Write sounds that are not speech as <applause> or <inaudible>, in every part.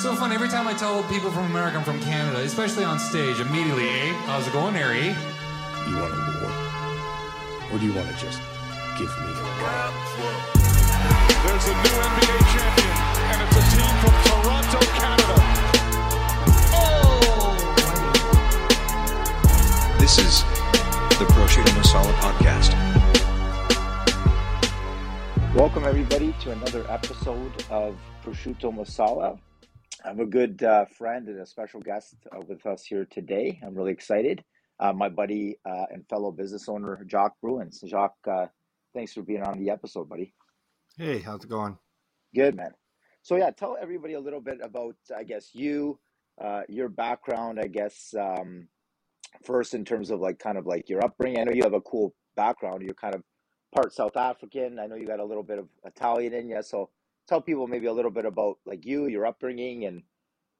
So funny. Every time I tell people from America I'm from Canada, especially on stage, immediately, eh? How's it going, Harry? You want a war? Or do you want to just give me a war? There's a new NBA champion, and it's a team from Toronto, Canada. Oh! This is the Prosciutto Masala Podcast. Welcome, everybody, to another episode of Prosciutto Masala. I have a good uh, friend and a special guest uh, with us here today. I'm really excited. Uh, my buddy uh, and fellow business owner, Jacques Bruyns. Jacques, uh, thanks for being on the episode, buddy. Hey, how's it going? Good, man. So, yeah, tell everybody a little bit about, I guess, you, uh, your background, I guess, um, first in terms of like kind of like your upbringing. I know you have a cool background. You're kind of part South African. I know you got a little bit of Italian in you. So, tell people maybe a little bit about like you, your upbringing, and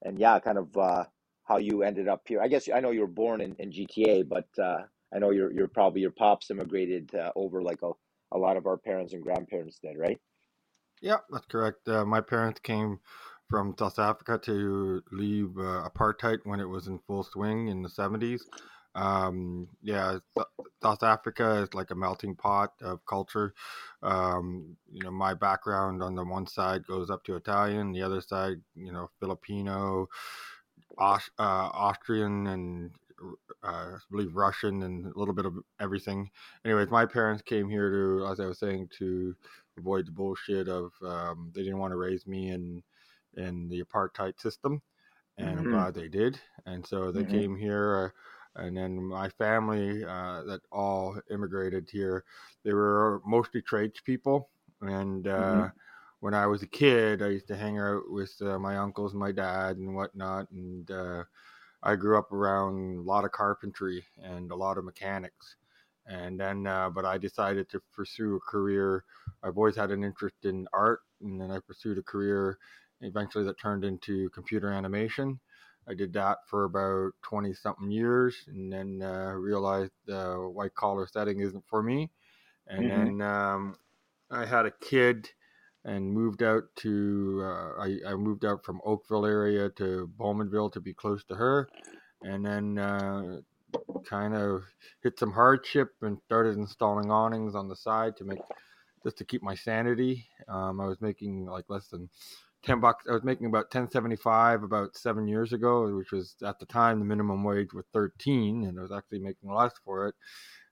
and yeah, kind of uh, how you ended up here. I guess I know you were born in, in GTA, but uh, I know you're you're probably your pops immigrated uh, over like a, a lot of our parents and grandparents did, right? Yeah, that's correct. Uh, my parents came from South Africa to leave uh, apartheid when it was in full swing in the 70s. Um, yeah, Th- South Africa is like a melting pot of culture. Um, you know, my background on the one side goes up to Italian, the other side, you know, Filipino, uh, Austrian, and uh, I believe Russian, and a little bit of everything. Anyways, my parents came here to, as I was saying, to avoid the bullshit of um, they didn't want to raise me in in the apartheid system, and I'm Mhm. glad they did. And so they Mhm. came here. Uh, and then my family uh, that all immigrated here, they were mostly tradespeople. And uh, when I was a kid, I used to hang out with uh, my uncles and my dad and whatnot. And uh, I grew up around a lot of carpentry and a lot of mechanics. And then, uh, but I decided to pursue a career. I've always had an interest in art, and then I pursued a career eventually that turned into computer animation. I did that for about 20 something years and then uh, realized the white collar setting isn't for me. And Mhm. then um, I had a kid and moved out to, uh, I, I moved out from Oakville area to Bowmanville to be close to her. And then uh, kind of hit some hardship and started installing awnings on the side to make, just to keep my sanity. Um, I was making like less than 10 bucks i was making about 1075 about seven years ago which was at the time the minimum wage was 13 and i was actually making less for it.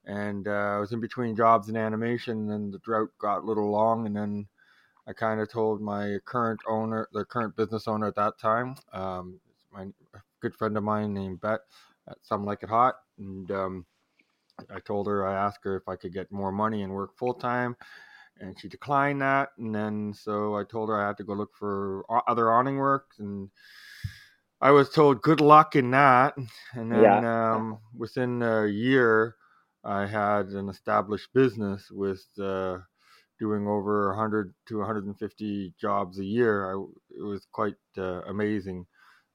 And uh, i was in between jobs in animation and the drought got a little long and then i kind of told my current owner the current business owner at that time um, my good friend of mine named Beth at some like it hot and um, i told her i asked her if i could get more money and work full-time and she declined that and then so i told her i had to go look for other awning work and i was told good luck in that and then Yeah. um, within a year i had an established business with uh, doing over 100 to 150 jobs a year. I, it was quite uh, amazing.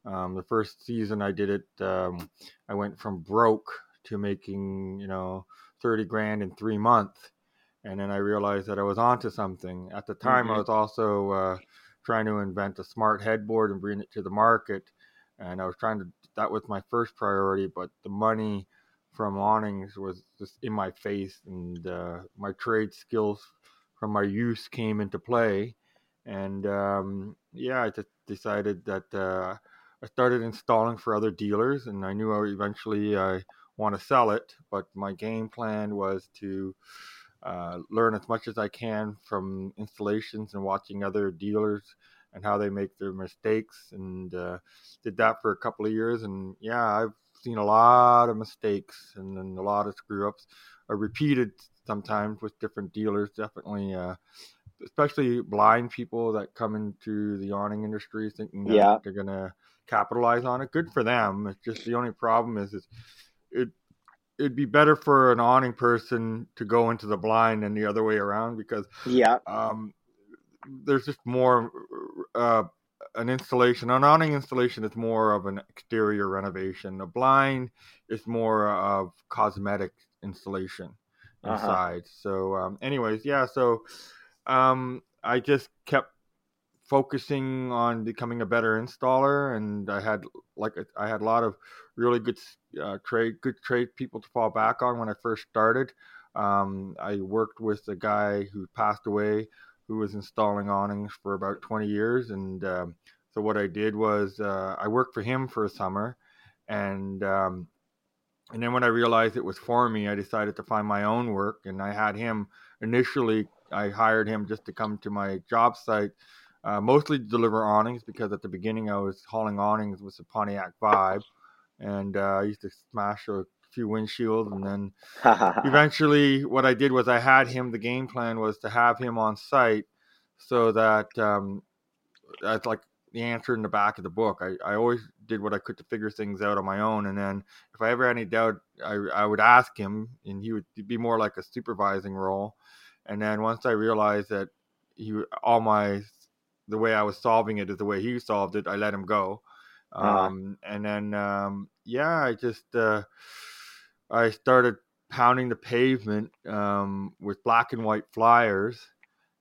Um, the first season i did it um, i went from broke to making you know 30 grand in three months and then I realized that I was onto something. At the time, I Mhm. was also uh, trying to invent a smart headboard and bring it to the market, and I was trying to. That was my first priority, but the money from awnings was just in my face, and uh, my trade skills from my youth came into play, and um, yeah, I just decided that uh, I started installing for other dealers, and I knew I would eventually I want to sell it, but my game plan was to uh, learn as much as I can from installations and watching other dealers and how they make their mistakes. And uh, did that for a couple of years. And yeah, I've seen a lot of mistakes and, and a lot of screw ups. I repeated sometimes with different dealers, definitely. Uh, Especially blind people that come into the awning industry thinking that Yeah. they're gonna capitalize on it. Good for them. It's just the only problem is, is it it'd be better for an awning person to go into the blind than the other way around because Yeah. um, there's just more uh, an installation. An awning installation is more of an exterior renovation. A blind is more of cosmetic installation Uh-huh. inside. So, um, anyways, yeah. So, um, I just kept focusing on becoming a better installer, and I had like I had a lot of really good uh, trade good trade people to fall back on when I first started. Um, I worked with a guy who passed away who was installing awnings for about 20 years, and um, so what I did was uh, I worked for him for a summer, and um, and then when I realized it was for me, I decided to find my own work, and I had him initially. I hired him just to come to my job site uh, mostly to deliver awnings because at the beginning I was hauling awnings with the Pontiac Vibe, and uh, I used to smash a few windshields, and then <laughs> eventually what I did was I had him. The game plan was to have him on site so that um, that's like the answer in the back of the book. I, I always did what I could to figure things out on my own, and then if I ever had any doubt, I I would ask him, and he would be more like a supervising role. And then once I realized that he all my the way I was solving it is the way he solved it. I let him go. Uh-huh. Um, uh-huh. And then, um, yeah, I just, uh, I started pounding the pavement um, with black and white flyers.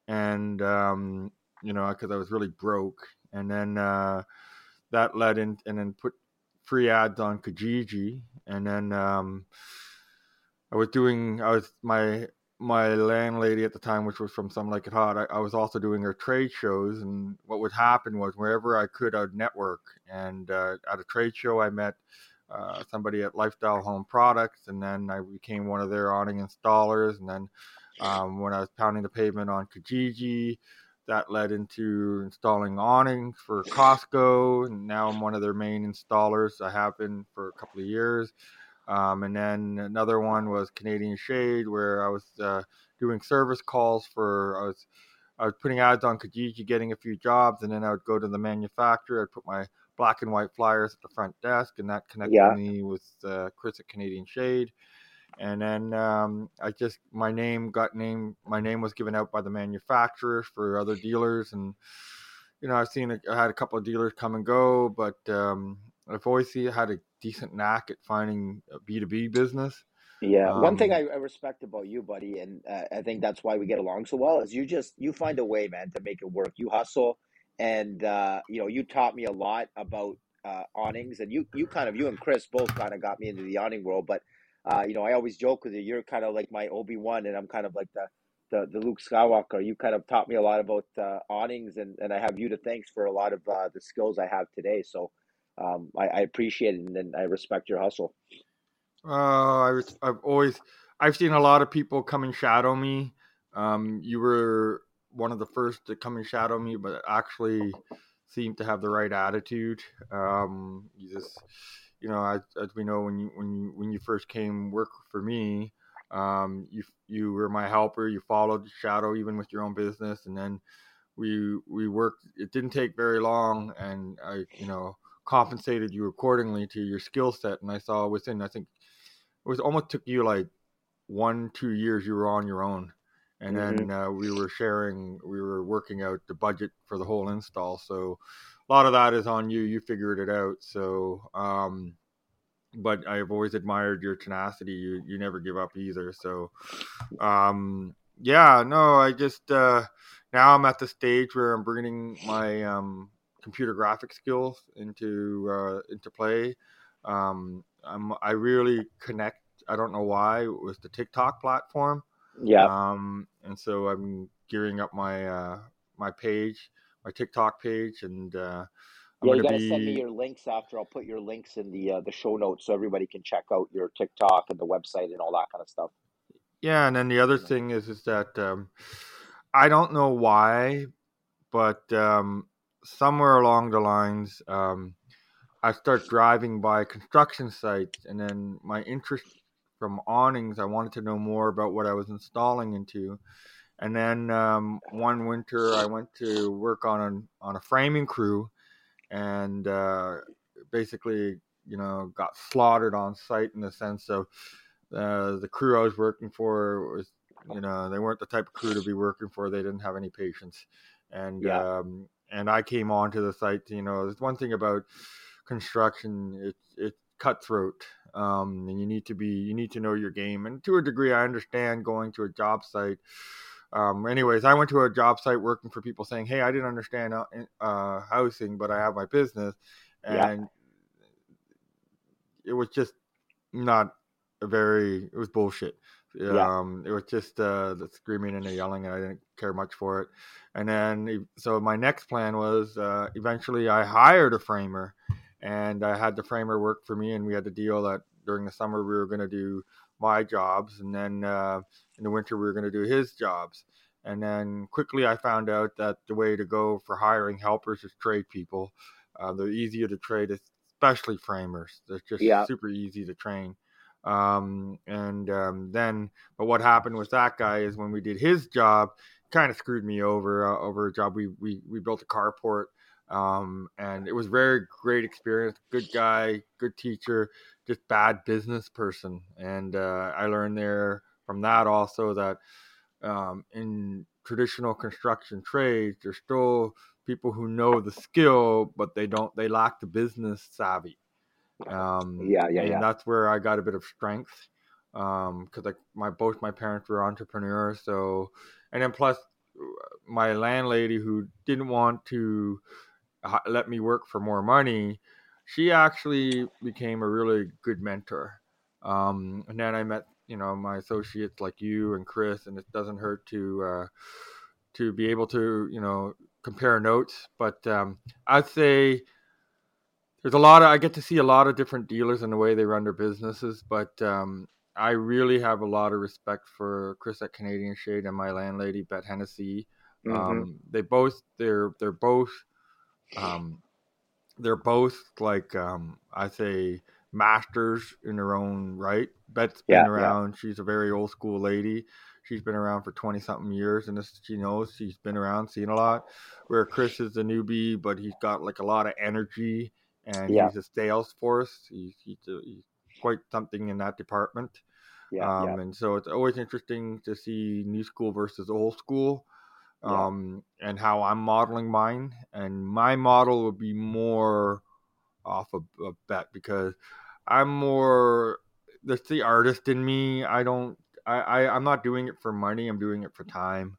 And, um, you know, because I was really broke. And then uh, that led in, and then put free ads on Kijiji. And then um, I was doing, I was, my my landlady at the time, which was from Some Like It Hot, I, I, was also doing her trade shows. And what would happen was wherever I could, I'd network. And uh, at a trade show, I met uh, somebody at Lifestyle Home Products, and then I became one of their awning installers. And then um, when I was pounding the pavement on Kijiji, that led into installing awnings for Costco. And now I'm one of their main installers. I have been for a couple of years. Um, and then another one was Canadian Shade, where I was uh, doing service calls for I was I was putting ads on Kijiji, getting a few jobs, and then I would go to the manufacturer. I'd put my black and white flyers at the front desk, and that connected yeah. me with uh, Chris at Canadian Shade. And then um, I just my name got named. My name was given out by the manufacturers for other dealers, and you know I've seen I had a couple of dealers come and go, but um, I've always see, had a decent knack at finding B two B business. Yeah, um, one thing um, I, I, respect about you, buddy, and uh, I think that's why we get along so well is you just you find a way, man, to make it work. You hustle, and uh, you know you taught me a lot about uh, awnings, and you you kind of you and Chris both kind of got me into the awning world. But uh, you know, I always joke with you. You're kind of like my Obi Wan, and I'm kind of like the the, the Luke Skywalker. You kind of taught me a lot about uh, awnings, and, and I have you to thanks for a lot of uh, the skills I have today. So um, I, I, appreciate it and I respect your hustle. Uh, I I've always I've seen a lot of people come and shadow me. Um, you were one of the first to come and shadow me, but actually seemed to have the right attitude. Um, you just you know, as, as we know, when you when you when you first came work for me, um, you you were my helper. You followed shadow even with your own business, and then we we worked. It didn't take very long, and I you know compensated you accordingly to your skill set. And I saw within, I think it was almost took you like one, two years you were on your own. And mm-hmm. then uh, we were sharing, we were working out the budget for the whole install. So a lot of that is on you. You figured it out. So, um, but I've always admired your tenacity. You you never give up either. So, um, yeah, no, I just uh, now I'm at the stage where I'm bringing my um, computer graphic skills into uh, into play. Um, I'm, I really connect. I don't know why with the TikTok platform. Yeah. Um, and so I'm gearing up my uh, my page, my TikTok page, and uh, I'm yeah, you gotta be... send me your links after. I'll put your links in the uh, the show notes so everybody can check out your TikTok and the website and all that kind of stuff. Yeah, and then the other thing is is that um, I don't know why, but um, somewhere along the lines, um, I start driving by construction sites, and then my interest from awnings, I wanted to know more about what I was installing into. And then um, one winter, I went to work on a, on a framing crew, and uh, basically, you know, got slaughtered on site in the sense of uh, the crew I was working for was, you know, they weren't the type of crew to be working for. They didn't have any patience, and yeah. um, and I came onto the site. You know, there's one thing about construction; it's it's cutthroat, um, and you need to be you need to know your game. And to a degree, I understand going to a job site. um, anyways, I went to a job site working for people saying, "Hey, I didn't understand uh, uh housing, but I have my business," and yeah. it was just not a very. It was bullshit. Yeah. Um, it was just uh, the screaming and the yelling, and I didn't care much for it. And then, so my next plan was uh, eventually I hired a framer, and I had the framer work for me, and we had the deal that during the summer we were going to do my jobs, and then uh, in the winter we were going to do his jobs. And then quickly I found out that the way to go for hiring helpers is trade people. Uh, they're easier to trade, especially framers. They're just yeah. super easy to train. Um, and um, then, but what happened with that guy is when we did his job, kind of screwed me over uh, over a job. We we we built a carport, um, and it was very great experience. Good guy, good teacher, just bad business person. And uh, I learned there from that also that um, in traditional construction trades, there's still people who know the skill, but they don't. They lack the business savvy. Um, yeah, yeah, and yeah. That's where I got a bit of strength because um, my both my parents were entrepreneurs. So, and then plus my landlady who didn't want to let me work for more money, she actually became a really good mentor. Um, and then I met you know my associates like you and Chris, and it doesn't hurt to uh, to be able to you know compare notes. But um, I'd say there's a lot of I get to see a lot of different dealers and the way they run their businesses, but um, I really have a lot of respect for Chris at Canadian Shade and my landlady Beth Hennessy. Mm-hmm. Um, they both they're they're both um, they're both like um, I say masters in their own right. Beth's been yeah, around. Yeah. She's a very old school lady. She's been around for twenty something years, and this she knows she's been around, seen a lot. Where Chris is a newbie, but he's got like a lot of energy and yeah. he's a sales force. He's, he's, a, he's, quite something in that department. Yeah, um, yeah. And so it's always interesting to see new school versus old school um, yeah. and how I'm modeling mine. And my model would be more off of, of Beth because I'm more, that's the artist in me. I don't, I, I, I'm not doing it for money. I'm doing it for time.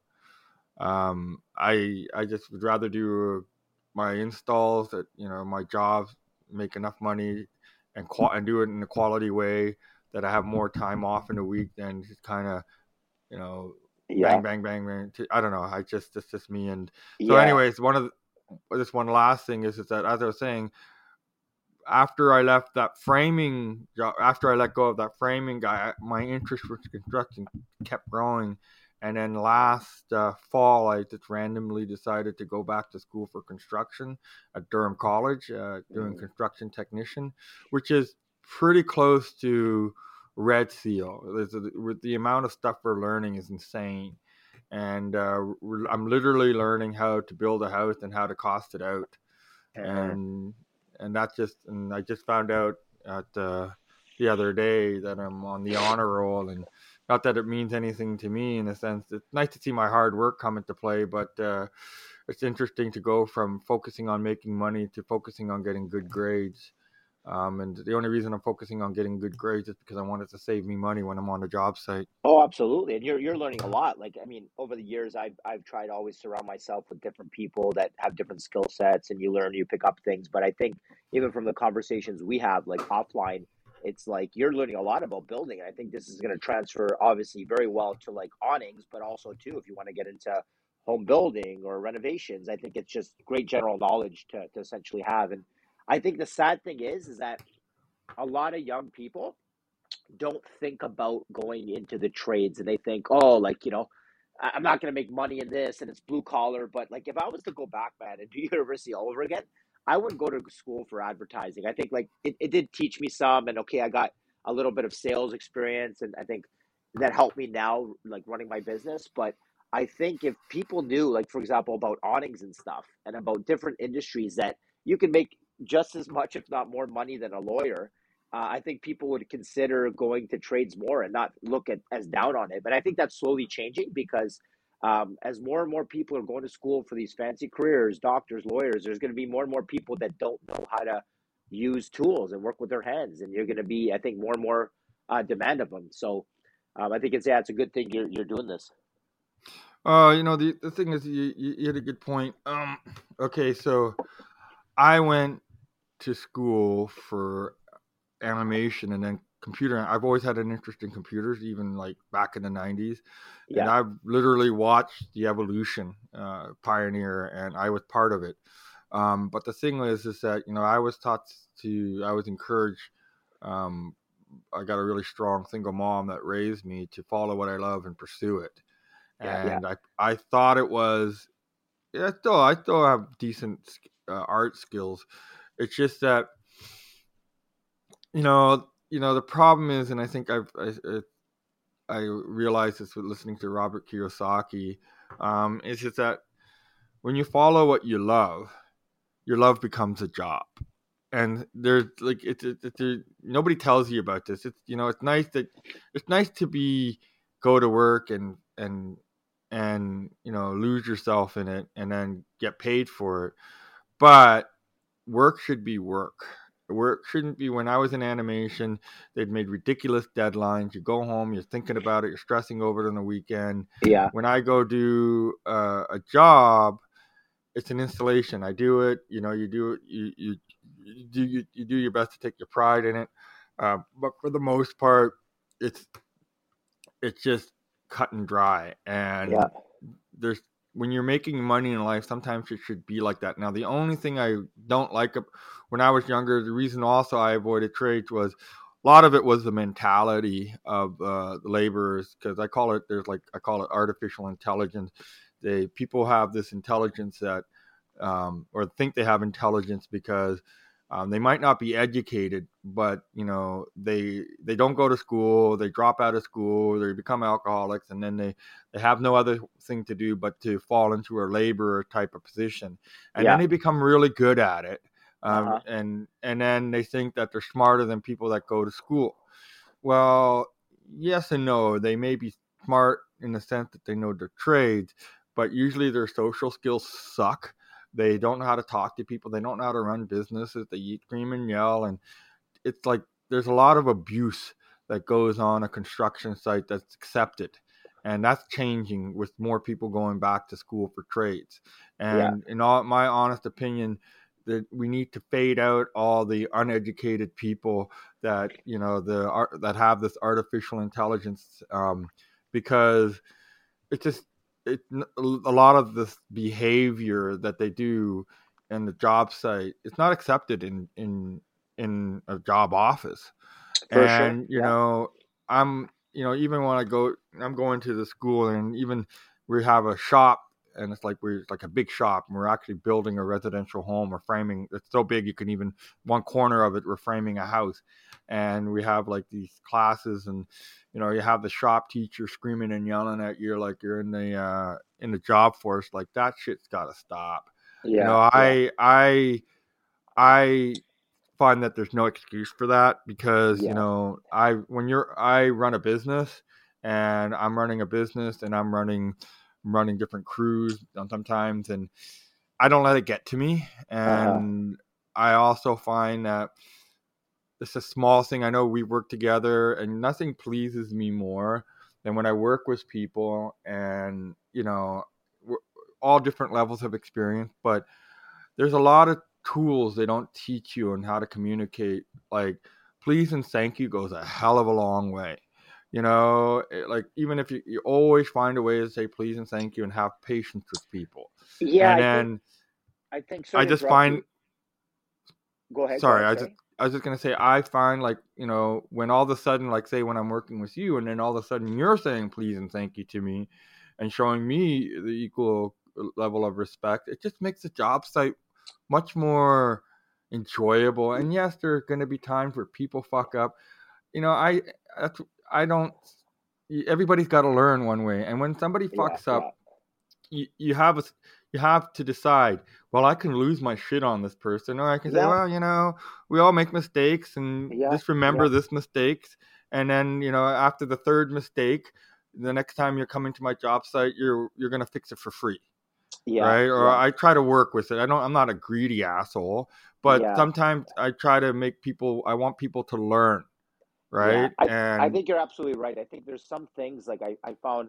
Um, I, I just would rather do my installs that you know my jobs make enough money and qual- and do it in a quality way that I have more time off in a week than just kind of you know yeah. bang bang bang bang. I don't know. I just it's just me and so yeah. anyways one of the, this one last thing is is that as I was saying after I left that framing job after I let go of that framing guy my interest for construction kept growing and then last uh, fall, I just randomly decided to go back to school for construction at Durham College, uh, doing mm. construction technician, which is pretty close to Red Seal. A, the amount of stuff we're learning is insane. And uh, I'm literally learning how to build a house and how to cost it out. And and that's just and I just found out at uh, the other day that I'm on the honor roll and not that it means anything to me in a sense. It's nice to see my hard work come into play, but uh, it's interesting to go from focusing on making money to focusing on getting good grades. Um, and the only reason I'm focusing on getting good grades is because I wanted to save me money when I'm on a job site. Oh, absolutely. And you're you're learning a lot. Like I mean, over the years, I've I've tried always surround myself with different people that have different skill sets, and you learn, you pick up things. But I think even from the conversations we have, like offline, it's like you're learning a lot about building. And I think this is going to transfer obviously very well to like awnings, but also too if you want to get into home building or renovations. I think it's just great general knowledge to, to essentially have. And I think the sad thing is is that a lot of young people don't think about going into the trades and they think, oh, like, you know, I'm not going to make money in this and it's blue collar. But like, if I was to go back, man, and do <laughs> university all over again, I wouldn't go to school for advertising. I think like it, it did teach me some and okay, I got a little bit of sales experience and I think that helped me now like running my business. But I think if people knew, like for example, about awnings and stuff and about different industries that you can make just as much, if not more money than a lawyer, uh, I think people would consider going to trades more and not look at as down on it. But I think that's slowly changing because um, as more and more people are going to school for these fancy careers, doctors, lawyers, there's going to be more and more people that don't know how to use tools and work with their hands, and you're going to be, I think, more and more uh, demand of them. So um, I think it's yeah, it's a good thing you're you're doing this. Uh, you know, the, the thing is, you, you, you had a good point. Um, okay, so I went to school for animation and then computer. I've always had an interest in computers, even like back in the 90s. And Yeah. I've literally watched the evolution, uh, pioneer, and I was part of it. Um, but the thing is, is that, you know, I was taught to, I was encouraged, um, I got a really strong single mom that raised me to follow what I love and pursue it. Yeah, yeah. And I, I thought it was, yeah, still, I still have decent uh, art skills. It's just that, you know, you know, the problem is, and I think I've, I, I, realized this with listening to Robert Kiyosaki, um, it's just that when you follow what you love, your love becomes a job. And there's like it's it, it, there, nobody tells you about this. It's you know it's nice that it's nice to be go to work and and and you know lose yourself in it and then get paid for it. But work should be work. Work shouldn't be when I was in animation, they'd made ridiculous deadlines. You go home, you're thinking about it, you're stressing over it on the weekend. Yeah. When I go do uh, a job, it's an installation. I do it, you know, you do it, you, you, you do you, you do your best to take your pride in it. Uh, but for the most part, it's it's just cut and dry. And Yeah. there's when you're making money in life, sometimes it should be like that. Now, the only thing I don't like when I was younger, the reason also I avoided trades was a lot of it was the mentality of uh, laborers because I call it there's like I call it artificial intelligence. They people have this intelligence that um, or think they have intelligence because um, they might not be educated, but you know they they don't go to school, they drop out of school, they become alcoholics, and then they they have no other thing to do but to fall into a laborer type of position, and Yeah. then they become really good at it, um, Uh-huh. and and then they think that they're smarter than people that go to school. Well, yes and no. They may be smart in the sense that they know their trades, but usually their social skills suck. They don't know how to talk to people. They don't know how to run businesses. They eat, scream, and yell, and it's like there's a lot of abuse that goes on a construction site that's accepted, and that's changing with more people going back to school for trades. And in all my honest opinion, that we need to fade out all the uneducated people that you know the art that have this artificial intelligence um, because it's just it a lot of this behavior that they do in the job site it's not accepted in in in a job office For sure, and you yeah. know i'm you know even when i go i'm going to the school and even we have a shop and it's like we're like a big shop and we're actually building a residential home we're framing it's so big you can even one corner of it we're framing a house and we have like these classes and you know you have the shop teacher screaming and yelling at you like you're in the uh in the job force like that shit's got to stop Yeah. you know yeah. i i i find that there's no excuse for that because Yeah. you know i when you're i run a business and i'm running a business and i'm running I'm running different crews sometimes and i don't let it get to me. Uh-huh. and i also find that it's a small thing. I know we work together and nothing pleases me more than when i work with people and you know all different levels of experience but there's a lot of tools they don't teach you on how to communicate. Like please and thank you goes a hell of a long way you know it- like even if you, you always find a way to say please and thank you and have patience with people Yeah. and I then think, I think. i just find. Go ahead. go sorry, ahead, I just I was just gonna say I find like you know when all of a sudden like say when I'm working with you and then all of a sudden you're saying please and thank you to me and showing me the equal uh, level of respect, it just makes the job site much more enjoyable. And yes, there are gonna be times where people fuck up. You know, I that's I don't. Everybody's got to learn one way, and when somebody fucks yeah. up, you, you have a you have to decide well i can lose my shit on this person or i can say Yeah. well you know we all make mistakes and Yeah, just remember yeah. this mistakes and then you know after the third mistake the next time you're coming to my job site you're you're gonna fix it for free Yeah. right or yeah. i try to work with it i don't i'm not a greedy asshole but Yeah. sometimes i try to make people i want people to learn right I, and I think you're absolutely right. I think there's some things like I, I found,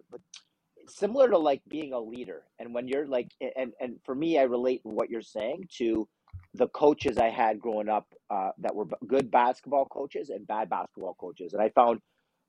similar to like being a leader and when you're like and and for me i relate what you're saying to the coaches i had growing up uh, that were good basketball coaches and bad basketball coaches and i found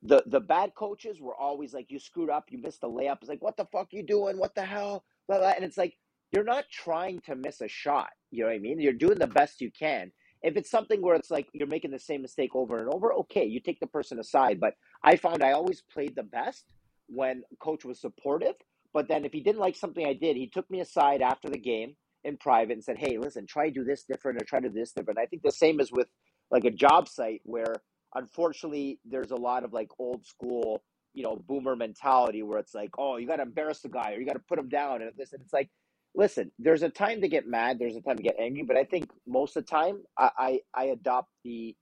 the the bad coaches were always like you screwed up you missed a layup it's like what the fuck you doing what the hell blah, blah. and it's like you're not trying to miss a shot you know what i mean you're doing the best you can if it's something where it's like you're making the same mistake over and over okay you take the person aside but i found i always played the best when coach was supportive. But then if he didn't like something I did, he took me aside after the game in private and said, "Hey, listen, try to do this different or try to do this different." I think the same is with like a job site where unfortunately there's a lot of like old school, you know, boomer mentality where it's like, "Oh, you got to embarrass the guy or you got to put him down." And this and it's like, listen, there's a time to get mad, there's a time to get angry, but I think most of the time I I, I adopt the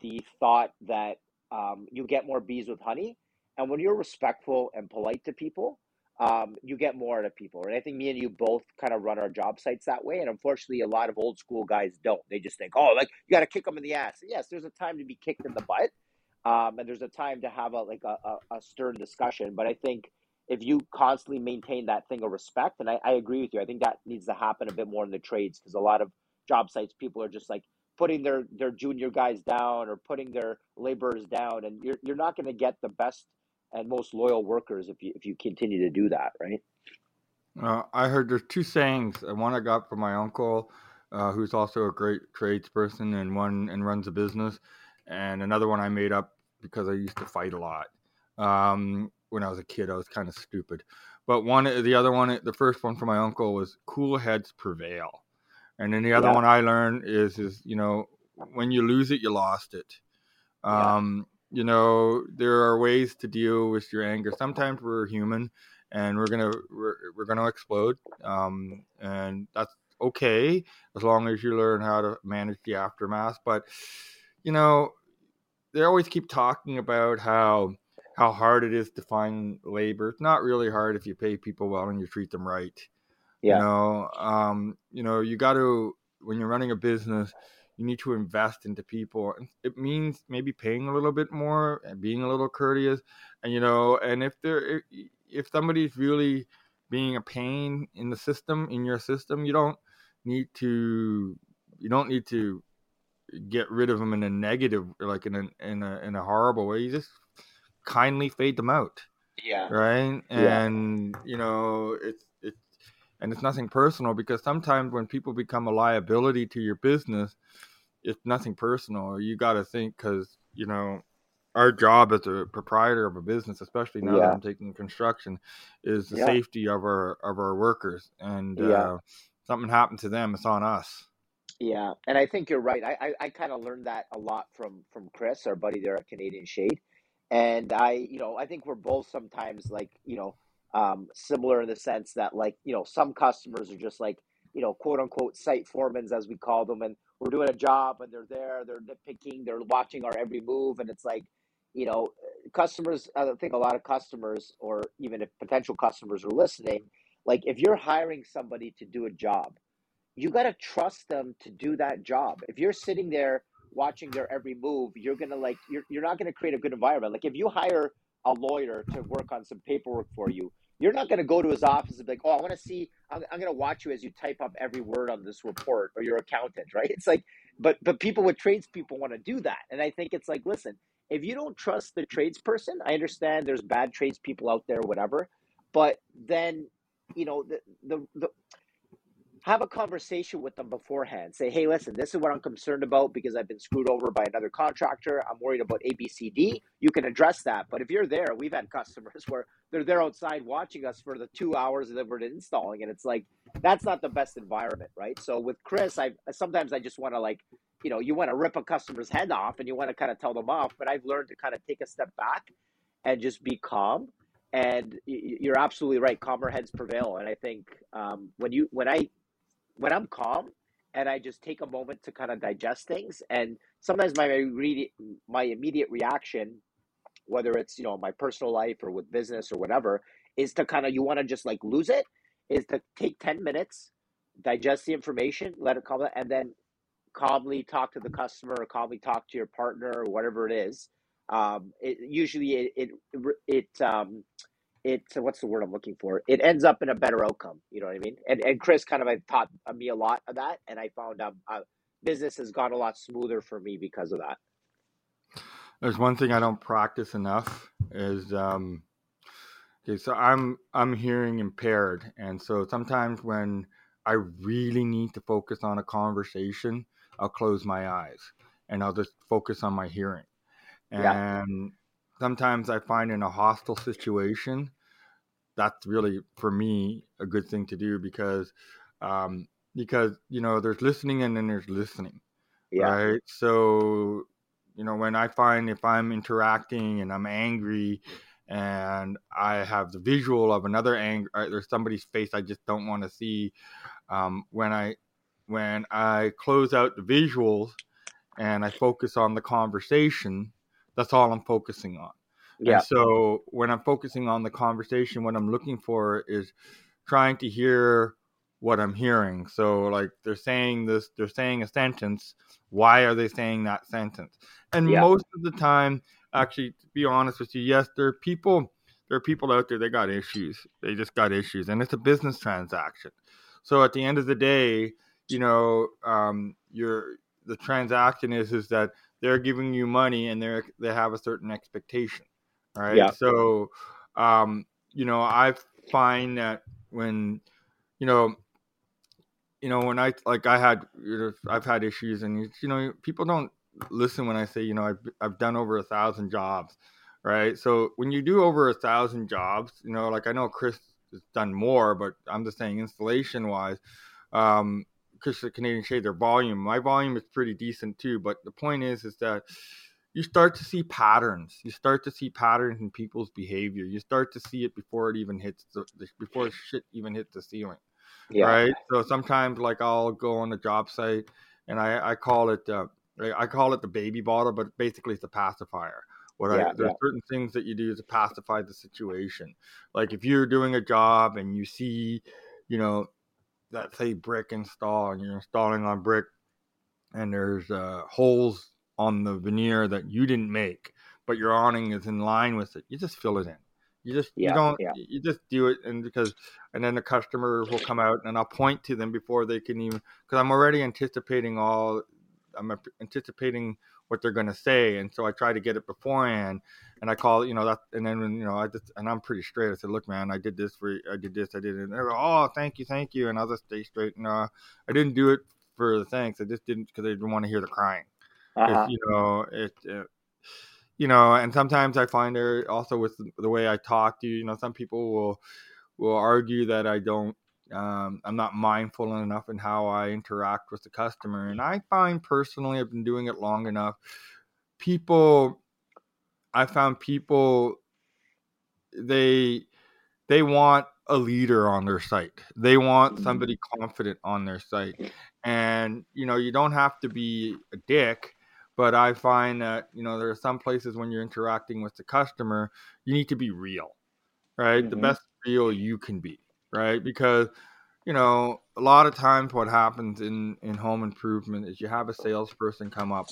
the thought that um, you get more bees with honey and when you're respectful and polite to people, um, you get more out of people. And I think me and you both kind of run our job sites that way. And unfortunately, a lot of old school guys don't. They just think, oh, like you got to kick them in the ass. Yes, there's a time to be kicked in the butt, um, and there's a time to have a like a, a, a, stern discussion. But I think if you constantly maintain that thing of respect, and I, I agree with you, I think that needs to happen a bit more in the trades because a lot of job sites people are just like putting their their junior guys down or putting their laborers down, and you're you're not going to get the best and most loyal workers if you if you continue to do that, right? Uh, I heard there's two sayings. One I got from my uncle, uh, who's also a great tradesperson and one and runs a business, and another one I made up because I used to fight a lot. Um, when I was a kid, I was kind of stupid. But one, the other one, the first one from my uncle was "cool heads prevail," and then the other yeah. one I learned is is you know when you lose it, you lost it. Um, you know there are ways to deal with your anger sometimes we're human and we're gonna we're, we're gonna explode um, and that's okay as long as you learn how to manage the aftermath but you know they always keep talking about how how hard it is to find labor it's not really hard if you pay people well and you treat them right yeah. you know um, you know you got to when you're running a business you need to invest into people. It means maybe paying a little bit more and being a little courteous, and you know, and if there if somebody's really being a pain in the system in your system, you don't need to you don't need to get rid of them in a negative like in a in a in a horrible way. You just kindly fade them out. Yeah. Right. And yeah. you know it's it's and it's nothing personal because sometimes when people become a liability to your business it's nothing personal. You got to think because you know our job as a proprietor of a business, especially now yeah. that I'm taking construction, is the yeah. safety of our of our workers. And yeah. uh, something happened to them, it's on us. Yeah, and I think you're right. I I, I kind of learned that a lot from from Chris, our buddy there at Canadian Shade, and I you know I think we're both sometimes like you know um, similar in the sense that like you know some customers are just like you know quote unquote site foremans as we call them and we're doing a job and they're there, they're nitpicking, they're watching our every move, and it's like, you know, customers. I think a lot of customers, or even if potential customers are listening, like if you're hiring somebody to do a job, you got to trust them to do that job. If you're sitting there watching their every move, you're gonna like you're you're not gonna create a good environment. Like if you hire a lawyer to work on some paperwork for you, you're not to go to his office and be like, oh, I want to see, I'm, I'm to watch you as you type up every word on this report or your accountant, right? It's like, but but people with tradespeople want to do that. And I think it's like, listen, if you don't trust the tradesperson, I understand there's bad tradespeople out there, whatever. But then, you know, the, the, the have a conversation with them beforehand. Say, hey, listen, this is what I'm concerned about because I've been screwed over by another contractor. I'm worried about ABCD. You can address that. But if you're there, we've had customers <laughs> where they're there outside watching us for the two hours that we're installing, and it's like that's not the best environment, right? So with Chris, I sometimes I just want to like, you know, you want to rip a customer's head off and you want to kind of tell them off, but I've learned to kind of take a step back and just be calm. And you're absolutely right. Calmer heads prevail, and I think um, when you when I when I'm calm and I just take a moment to kind of digest things, and sometimes my immediate my immediate reaction, whether it's you know my personal life or with business or whatever, is to kind of you want to just like lose it, is to take ten minutes, digest the information, let it calm, and then calmly talk to the customer or calmly talk to your partner or whatever it is. Um, it usually it it, it um, it what's the word I'm looking for? It ends up in a better outcome. You know what I mean? And and Chris kind of taught me a lot of that, and I found um, uh, business has gone a lot smoother for me because of that. There's one thing I don't practice enough is um, okay. So I'm I'm hearing impaired, and so sometimes when I really need to focus on a conversation, I'll close my eyes and I'll just focus on my hearing. And yeah. sometimes I find in a hostile situation, that's really for me a good thing to do because um, because you know there's listening and then there's listening, yeah. right? So you know when I find if I'm interacting and I'm angry and I have the visual of another anger, uh, there's somebody's face I just don't want to see. Um, when I when I close out the visuals and I focus on the conversation, that's all I'm focusing on. Yeah. And so when I'm focusing on the conversation, what I'm looking for is trying to hear what I'm hearing. So like they're saying this, they're saying a sentence. Why are they saying that sentence? And yeah. most of the time, actually, to be honest with you, yes, there are people, there are people out there. They got issues. They just got issues, and it's a business transaction. So at the end of the day, you know, um, you're the transaction is is that they're giving you money and they're they have a certain expectation, right? Yeah. So, um, you know, I find that when, you know, you know, when I like I had, you know, I've had issues, and you know, people don't listen when I say, you know, I've I've done over a thousand jobs, right? So when you do over a thousand jobs, you know, like I know Chris has done more, but I'm just saying installation wise, um, because the Canadian Shade, their volume, my volume is pretty decent too. But the point is, is that you start to see patterns. You start to see patterns in people's behavior. You start to see it before it even hits the before shit even hits the ceiling. Yeah. Right. So sometimes, like, I'll go on a job site, and I I call it uh, I call it the baby bottle, but basically it's a pacifier. What yeah, I, there's yeah. certain things that you do to pacify the situation. Like if you're doing a job and you see, you know, that say brick install and you're installing on brick and there's uh, holes on the veneer that you didn't make but your awning is in line with it you just fill it in you just yeah, you don't yeah. you just do it and because and then the customer will come out and i'll point to them before they can even because i'm already anticipating all i'm anticipating what they're going to say and so i try to get it beforehand and I call you know that, and then you know I just and I'm pretty straight. I said, look, man, I did this for, I did this, I did it. And they go, oh, thank you, thank you, and I'll just stay straight. No, uh, I didn't do it for the thanks. I just didn't because I didn't want to hear the crying. Uh-huh. You know, it, it, you know, and sometimes I find there also with the way I talk to you, you know, some people will will argue that I don't um, I'm not mindful enough in how I interact with the customer. And I find personally, I've been doing it long enough. People I found people they they want a leader on their site. They want mm-hmm. somebody confident on their site. And you know, you don't have to be a dick, but I find that, you know, there are some places when you're interacting with the customer, you need to be real. Right? Mm-hmm. The best real you can be, right? Because you know, a lot of times what happens in in home improvement is you have a salesperson come up,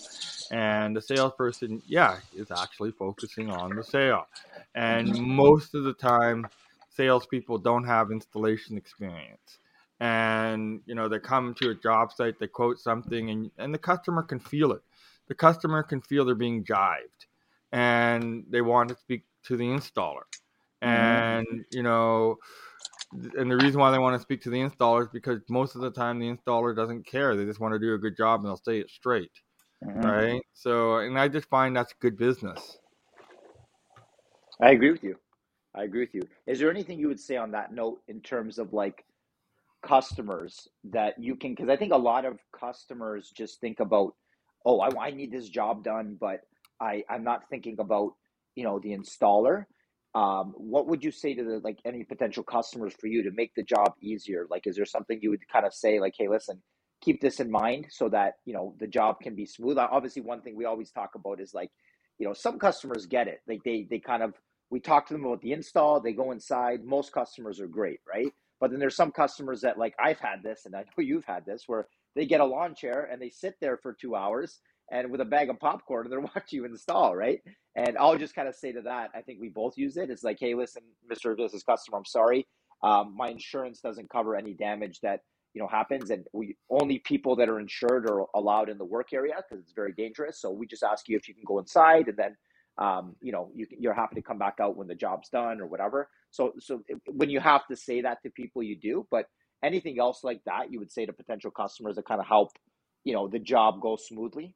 and the salesperson, yeah, is actually focusing on the sale, and most of the time, salespeople don't have installation experience, and you know they come to a job site, they quote something, and and the customer can feel it, the customer can feel they're being jived, and they want to speak to the installer, mm-hmm. and you know and the reason why they want to speak to the installer is because most of the time the installer doesn't care. They just want to do a good job and they'll say it straight. Mm-hmm. Right. So, and I just find that's good business. I agree with you. I agree with you. Is there anything you would say on that note in terms of like customers that you can? Because I think a lot of customers just think about, oh, I, I need this job done, but I, I'm not thinking about, you know, the installer. Um, what would you say to the like any potential customers for you to make the job easier? Like is there something you would kind of say like hey listen keep this in mind so that you know the job can be smooth? Obviously one thing we always talk about is like you know some customers get it. Like they they kind of we talk to them about the install they go inside. Most customers are great right? But then there's some customers that like i've had this and i know <laughs> you've had this where they get a lawn chair and they sit there for two hours and with a bag of popcorn, and <laughs> they're watching you install, right? And I'll just kind of say to that, I think we both use it. It's like, hey, listen, Mr. Business Customer, I'm sorry, um, my insurance doesn't cover any damage that you know happens, and we only people that are insured are allowed in the work area because it's very dangerous. So we just ask you if you can go inside, and then um, you know you, you're happy to come back out when the job's done or whatever. So so when you have to say that to people, you do, but anything else like that you would say to potential customers that kind of help you know the job go smoothly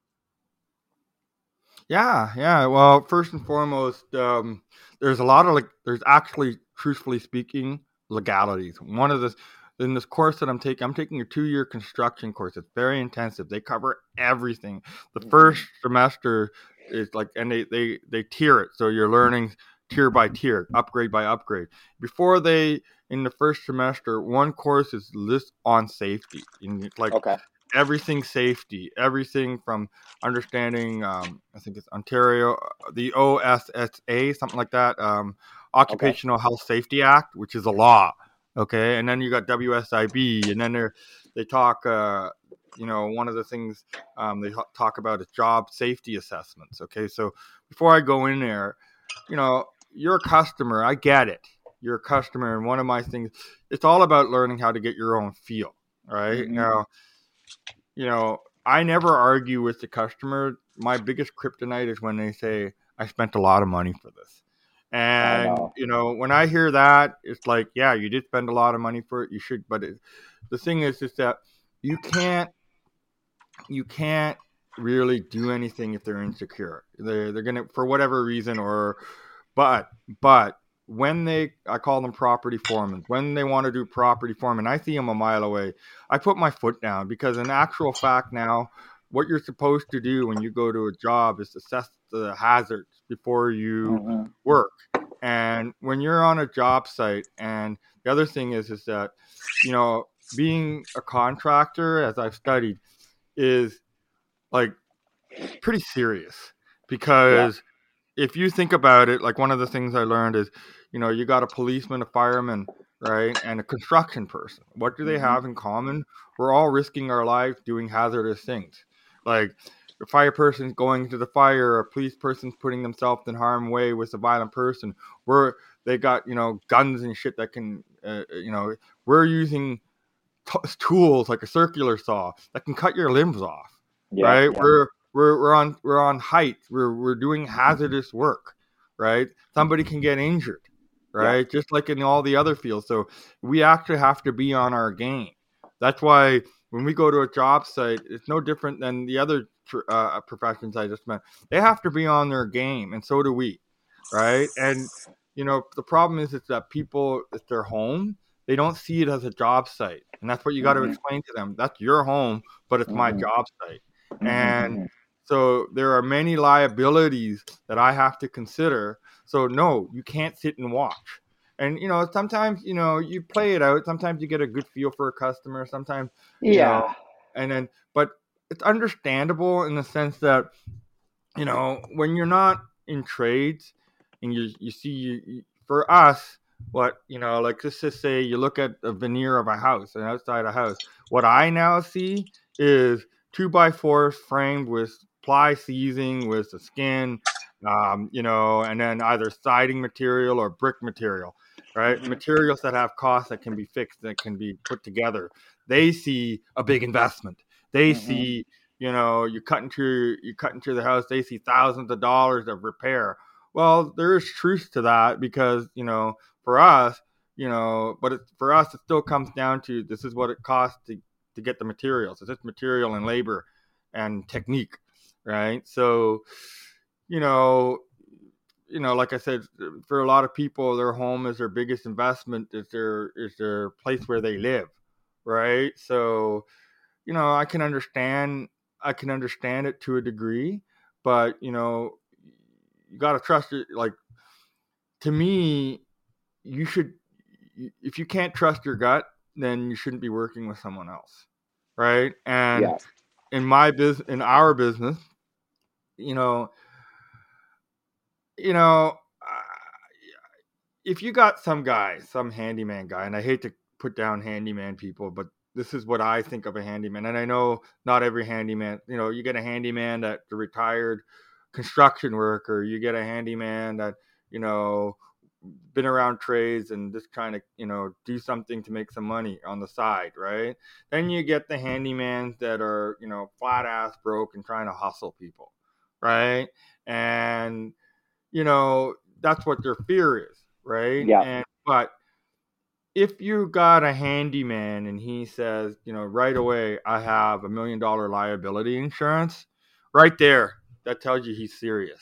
Yeah, yeah. Well, first and foremost, um, there's a lot of like, there's actually, truthfully speaking, legalities. One of the in this course that I'm taking, I'm taking a two-year construction course. It's very intensive. They cover everything. The Mhm. first semester is like, and they they they tier it, so you're learning tier by tier, upgrade by upgrade. Before they in the first semester, one course is list on safety, and like okay everything safety, everything from understanding. Um, I think it's Ontario, uh, the OSSA, something like that. Um, Occupational Health Safety Act, which is a law. Okay, and then you got WSIB, and then they they talk. Uh, you know, one of the things um, they talk about is job safety assessments. Okay, so before I go in there, you know, you're a customer. I get it. You're a customer, and one of my things, it's all about learning how to get your own feel. Right Mhm. now, you know, I never argue with the customer. My biggest kryptonite is when they say, I spent a lot of money for this. And, know. you know, when I hear that, it's like, yeah, you did spend a lot of money for it. You should. But it, the thing is, is that you can't, you can't really do anything if they're insecure. They're, they're going to, for whatever reason, or, but, but, when they, I call them property foremen, when they want to do property foreman, I see them a mile away. I put my foot down because, in actual fact, now what you're supposed to do when you go to a job is assess the hazards before you Mhm. work. And when you're on a job site, and the other thing is, is that you know, being a contractor, as I've studied, is like pretty serious because if you think about it, like one of the things I learned is, you know, you got a policeman, a fireman, right, and a construction person. What do they Mhm. have in common? We're all risking our lives doing hazardous things. Like a fire person's going to the fire, a police person's putting themselves in harm's way with a violent person. We're they got you know guns and shit that can, uh, you know, we're using t- tools like a circular saw that can cut your limbs off Yeah, right? yeah. We're we're we're on we're on height. We're we're doing hazardous work, right? Somebody can get injured, right? Just like in all the other fields. So we actually have to be on our game. That's why when we go to a job site, it's no different than the other uh, professions I just met. They have to be on their game, and so do we, right? And you know the problem is, is that people, it's their home. They don't see it as a job site, and that's what you got to Mhm. explain to them. That's your home, but it's my Mhm. job site. Mhm, and mhm. So there are many liabilities that I have to consider. So no, you can't sit and watch. And you know, sometimes you know you play it out. Sometimes you get a good feel for a customer. Sometimes, you yeah know, and then, but it's understandable in the sense that you know when you're not in trades and you you see you, for us what you know like let's just say you look at a veneer of a house an outside a house what i now see is two by fours framed with ply sheathing with the skin um, you know and then either siding material or brick material right? Mhm. materials that have costs that can be fixed that can be put together. They see a big investment. They Mhm. see you know you cut into you cut into the house they see thousands of dollars of repair. Well there is truth to that because you know for us you know but it, for us it still comes down to this is what it costs to, to get the materials. It's just material and labor and technique right? So you know you know like i said for a lot of people their home is their biggest investment is their is their place where they live right? So you know i can understand i can understand it to a degree but you know you got to trust it like to me you should if you can't trust your gut then you shouldn't be working with someone else right? And yeah. in my business in our business you know you know uh, if you got some guy some handyman guy and i hate to put down handyman people but this is what I think of a handyman. And I know not every handyman, you know, you get a handyman that a retired construction worker, you get a handyman that, you know, been around trades and just trying to, you know, do something to make some money on the side, right? Then you get the handymans that are, you know, flat ass broke and trying to hustle people, right? And, you know, that's what their fear is, right? Yeah. And, but if you got a handyman and he says, you know, right away, I have a million dollar liability insurance, right there, that tells you he's serious,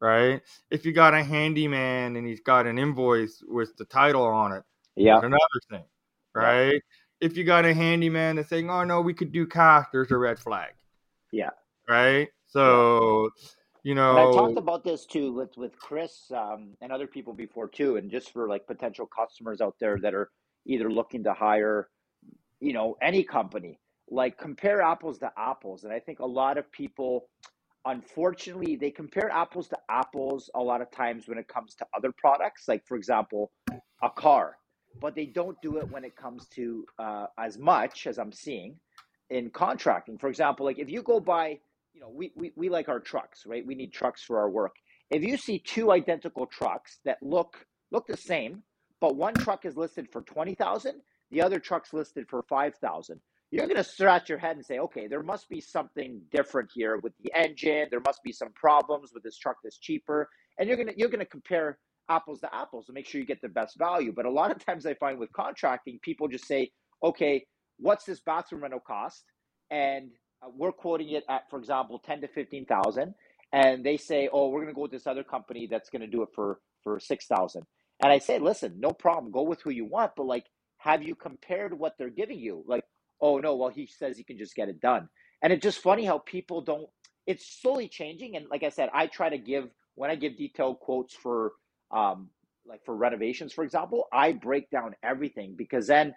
right? If you got a handyman and he's got an invoice with the title on it, Yeah. another thing, right? If you got a handyman that's saying, oh no, we could do cash, there's a red flag. Yeah. Right? So, you know, And I talked about this too with with Chris um, and other people before too, and just for like potential customers out there that are either looking to hire, you know, any company. Like compare apples to apples, and I think a lot of people, unfortunately, they compare apples to apples a lot of times when it comes to other products. Like for example, a car, but they don't do it when it comes to uh, as much as I'm seeing in contracting. For example, like if you go buy you know, we, we, we like our trucks, right? We need trucks for our work. If you see two identical trucks that look look the same, but one truck is listed for twenty thousand, the other truck's listed for five thousand, you're gonna scratch your head and say, okay, there must be something different here with the engine. There must be some problems with this truck that's cheaper, and you're gonna you're gonna compare apples to apples to make sure you get the best value. But a lot of times I find with contracting, people just say, okay, what's this bathroom rental cost? And we're quoting it at, for example, ten to fifteen thousand, and they say, "Oh, we're going to go with this other company that's going to do it for for six thousand. And I say, "Listen, no problem. Go with who you want, but like, have you compared what they're giving you? Like, oh no, well he says he can just get it done." And it's just funny how people don't. It's slowly changing, and like I said, I try to give when I give detailed quotes for um like for renovations, for example, I break down everything because then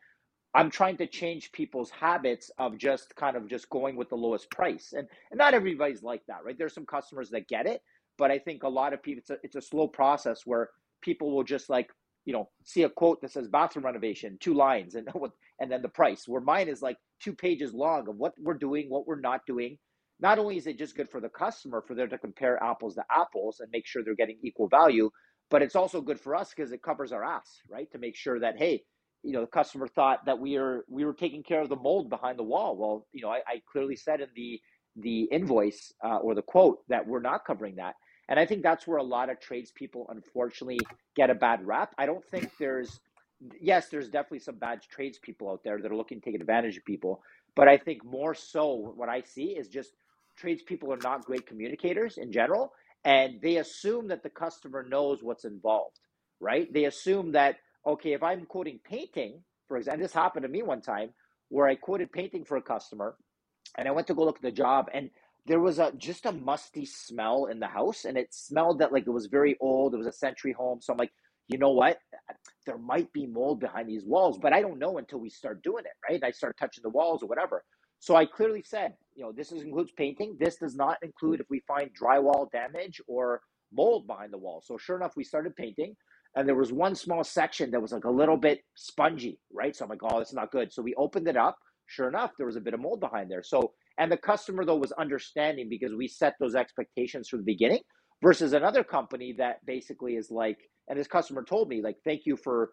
I'm trying to change people's habits of just kind of just going with the lowest price. And, and not everybody's like that, right? There's some customers that get it, but I think a lot of people, it's a, it's a slow process where people will just like, you know, see a quote that says bathroom renovation, two lines, and <laughs> and then the price. Where mine is like two pages long of what we're doing, what we're not doing. Not only is it just good for the customer for them to compare apples to apples and make sure they're getting equal value, but it's also good for us because it covers our ass, right? To make sure that hey, you know the customer thought that we are we were taking care of the mold behind the wall. Well you know i, I clearly said in the the invoice uh, or the quote that we're not covering that. And i think that's where a lot of tradespeople unfortunately get a bad rap. I don't think there's yes there's definitely some bad tradespeople out there that are looking to take advantage of people. But i think more so what i see is just tradespeople are not great communicators in general and they assume that the customer knows what's involved right? They assume that okay, if I'm quoting painting, for example, this happened to me one time where I quoted painting for a customer and I went to go look at the job and there was a just a musty smell in the house and it smelled that like it was very old. It was a century home. So I'm like, you know what? There might be mold behind these walls, but I don't know until we start doing it, right? I start touching the walls or whatever. So I clearly said, you know, this includes painting. This does not include if we find drywall damage or mold behind the wall. So sure enough, we started painting and there was one small section that was like a little bit spongy, right? So I'm like, oh, that's not good. So we opened it up. Sure enough, there was a bit of mold behind there. So, and the customer though was understanding because we set those expectations from the beginning versus another company that basically is like, and this customer told me like, thank you for,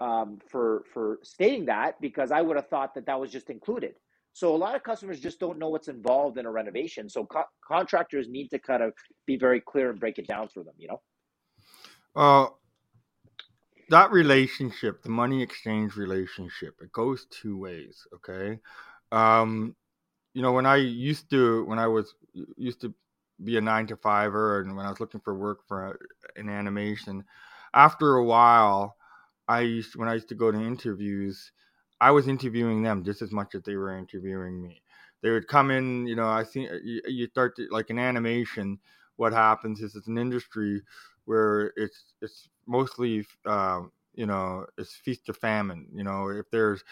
um, for, for stating that because I would have thought that that was just included. So a lot of customers just don't know what's involved in a renovation. So co- contractors need to kind of be very clear and break it down for them, you know? Uh, that relationship, the money exchange relationship, it goes two ways. Okay. Um, you know, when I used to, when I was used to be a nine to fiver, and when I was looking for work for an animation, after a while, I used when I used to go to interviews, I was interviewing them just as much as they were interviewing me. They would come in, you know, I think you, you start to like an animation. What happens is it's an industry where it's it's mostly um, you know it's feast or famine. You know if there's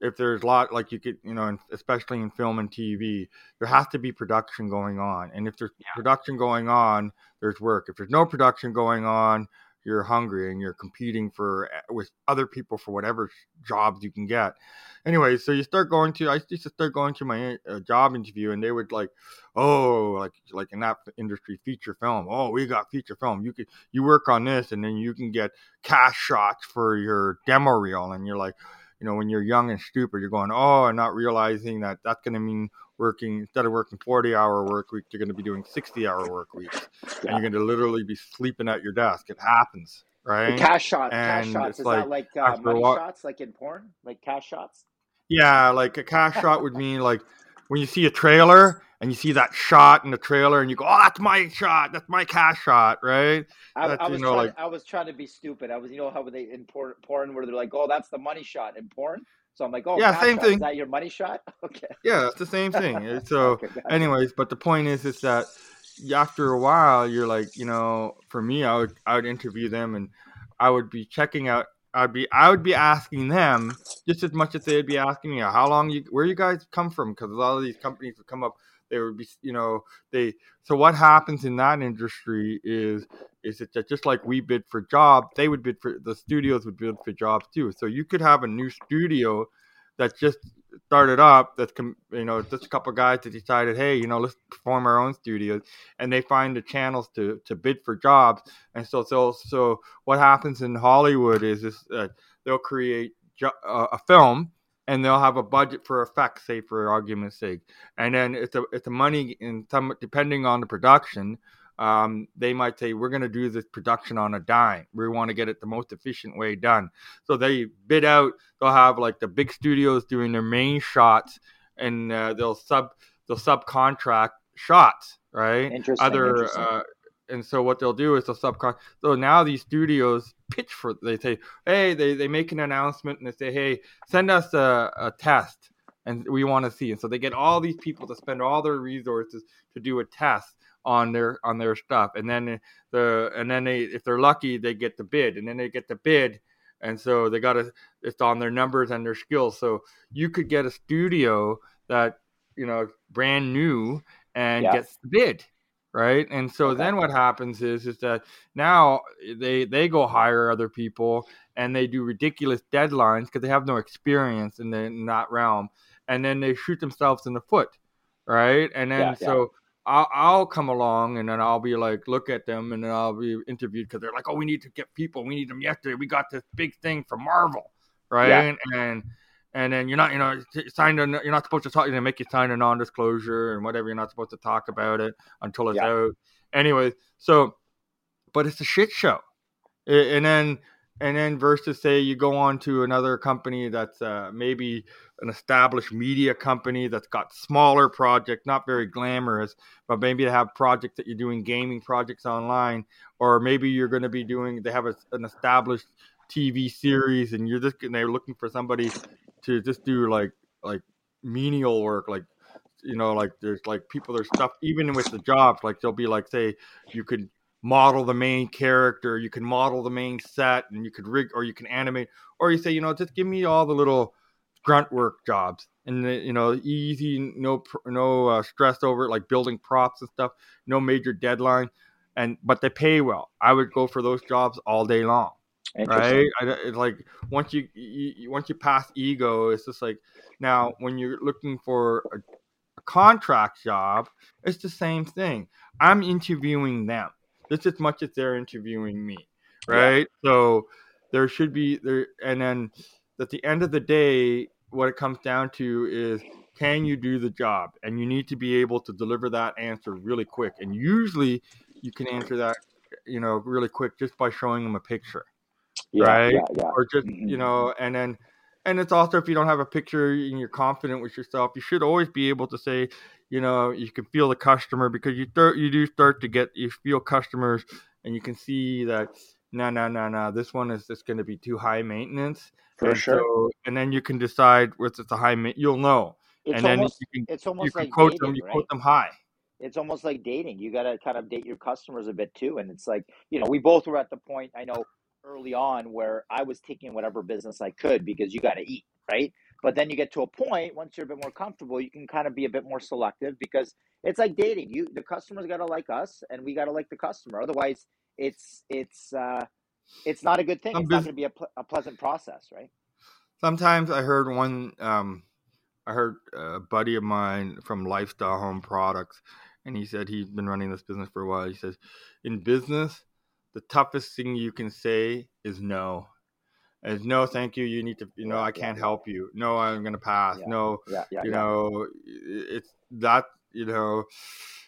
if there's a lot like you could you know especially in film and tv there has to be production going on and if there's yeah. production going on there's work if there's no production going on you're hungry and you're competing for eh, with other people for whatever jobs you can get. Anyway, so you start going to I used to start going to my uh, job interview and they would like, oh, like like in that industry, feature film. Oh, we got feature film. You could you work on this and then you can get cash shots for your demo reel, and you're like you know, when you're young and stupid, you're going, oh, and not realizing that that's going to mean working instead of working 40 hour work week, you're going to be doing 60 hour work weeks, yeah. and you're going to literally be sleeping at your desk. It happens, right? The cash shots, and cash shots. Is like, that like uh, money what, shots, like in porn, like cash shots? Yeah, like a cash shot would mean like when you see a trailer and you see that shot in the trailer and you go, "Oh, that's my shot. That's my cash shot." Right? I, I was you know, trying, like I was trying to be stupid. I was, you know, how they in porn, porn where they're like, "Oh, that's the money shot in porn." So I'm like, "Oh, yeah, same shot. thing. Is that your money shot?" <laughs> Okay. Yeah, it's the same thing. <laughs> so, okay, anyways, but the point is, is that after a while, you're like, you know, for me, I would I would interview them and I would be checking out I'd be I would be asking them just as much as they'd be asking me how long you where you guys come from because a lot of these companies would come up they would be you know they so what happens in that industry is is that just like we bid for jobs they would bid for the studios would bid for jobs too. So you could have a new studio that just started up that's you know just a couple guys that decided hey you know let's form our own studios and they find the channels to to bid for jobs. And so so so what happens in hollywood is is uh, they'll create jo- uh, a film and they'll have a budget for effects say for argument's sake and then it's a it's a money in some depending on the production um, they might say we're going to do this production on a dime. We want to get it the most efficient way done. So they bid out. They'll have like the big studios doing their main shots, and uh, they'll sub they'll subcontract shots, right? Interesting. Other interesting. Uh, and so what they'll do is they'll subcon. So now these studios pitch for. They say, hey, they they make an announcement and they say, hey, send us a, a test, and we want to see. And so they get all these people to spend all their resources to do a test on their on their stuff and then the and then they if they're lucky they get the bid and then they get the bid and so they got to it's on their numbers and their skills so you could get a studio that you know brand new and yeah. gets the bid right and so okay. then what happens is is that now eh, they they go hire other people and they do ridiculous deadlines because they have no experience in, the, in that realm and then they shoot themselves in the foot right and then yeah, so yeah I'll, I'll come along and then I'll be like, look at them, and then I'll be interviewed because they're like, oh, we need to get people, we need them yesterday. We got this big thing from Marvel, right? Yeah. And and then you're not, you know, signed. A, you're not supposed to talk. Know, make you sign a non-disclosure and whatever. You're not supposed to talk about it until it's yeah. out. Anyway, so, but it's a shit show, and then and then versus say you go on to another company that's uh, maybe an established media company that's got smaller projects, not very glamorous, but maybe they have projects that you're doing gaming projects online, or maybe you're going to be doing they have a, an established TV series, and you're just they're looking for somebody to just do like like menial work, like you know, like there's like people there's stuff even with the jobs, like they'll be like say you could model the main character, you can model the main set, and you could rig or you can animate, or you say you know just give me all the little grunt work jobs and you know easy no no uh, stress over it like building props and stuff no major deadline and but they pay well. I would go for those jobs all day long right I, it's like once you, you, once you pass ego it's just like now when you're looking for a, a contract job it's the same thing i'm interviewing them just as much as they're interviewing me right yeah. so there should be there and then at the end of the day what it comes down to is can you do the job? And you need to be able to deliver that answer really quick. And usually you can answer that, you know, really quick just by showing them a picture. Yeah, right? Yeah, yeah. Or just, mm-hmm. you know, and then and it's also if you don't have a picture and you're confident with yourself, you should always be able to say, you know, you can feel the customer because you start you do start to get you feel customers and you can see that no no no no this one is just going to be too high maintenance for and sure. So, and then you can decide what's it's a high. You'll know. It's and almost, then you can, it's almost you can like quote dating, them. You right? quote them high. It's almost like dating. You got to kind of date your customers a bit too. And it's like you know, we both were at the point. I know early on where I was taking whatever business I could because you got to eat, right? But then you get to a point once you're a bit more comfortable, you can kind of be a bit more selective because it's like dating. You the customers got to like us, and we got to like the customer. Otherwise, it's it's uh, it's not a good thing. Some It's not going to be a, pl- a pleasant process, right? Sometimes I heard one. Um, I heard a buddy of mine from Lifestyle Home Products, and he said he's been running this business for a while. He says, in business, the toughest thing you can say is no. Is no, thank you. You need to. You know, Yeah, I can't yeah. help you. No, I'm gonna pass. No, you know, it's that. You know,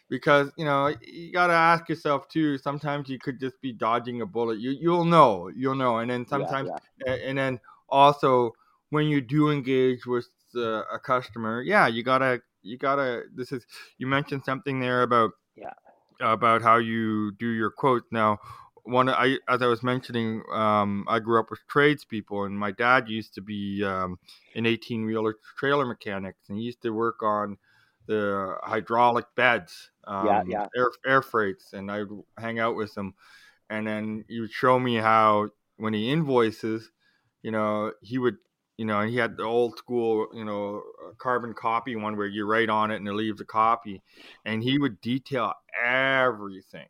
because you know you gotta ask yourself too. Sometimes you could just be dodging a bullet. You you'll know. You'll know. And then sometimes and then also when you do engage with uh, a customer yeah you gotta you gotta this is you mentioned something there about Yeah. about how you do your quotes now one i as i was mentioning um i grew up with tradespeople and my dad used to be um an 18 wheeler trailer mechanic and he used to work on the hydraulic beds um, Yeah, yeah. air air freights and i'd hang out with him and then he would show me how when he invoices you know he would you know he had the old school you know carbon copy one where you write on it and it leaves a copy and he would detail everything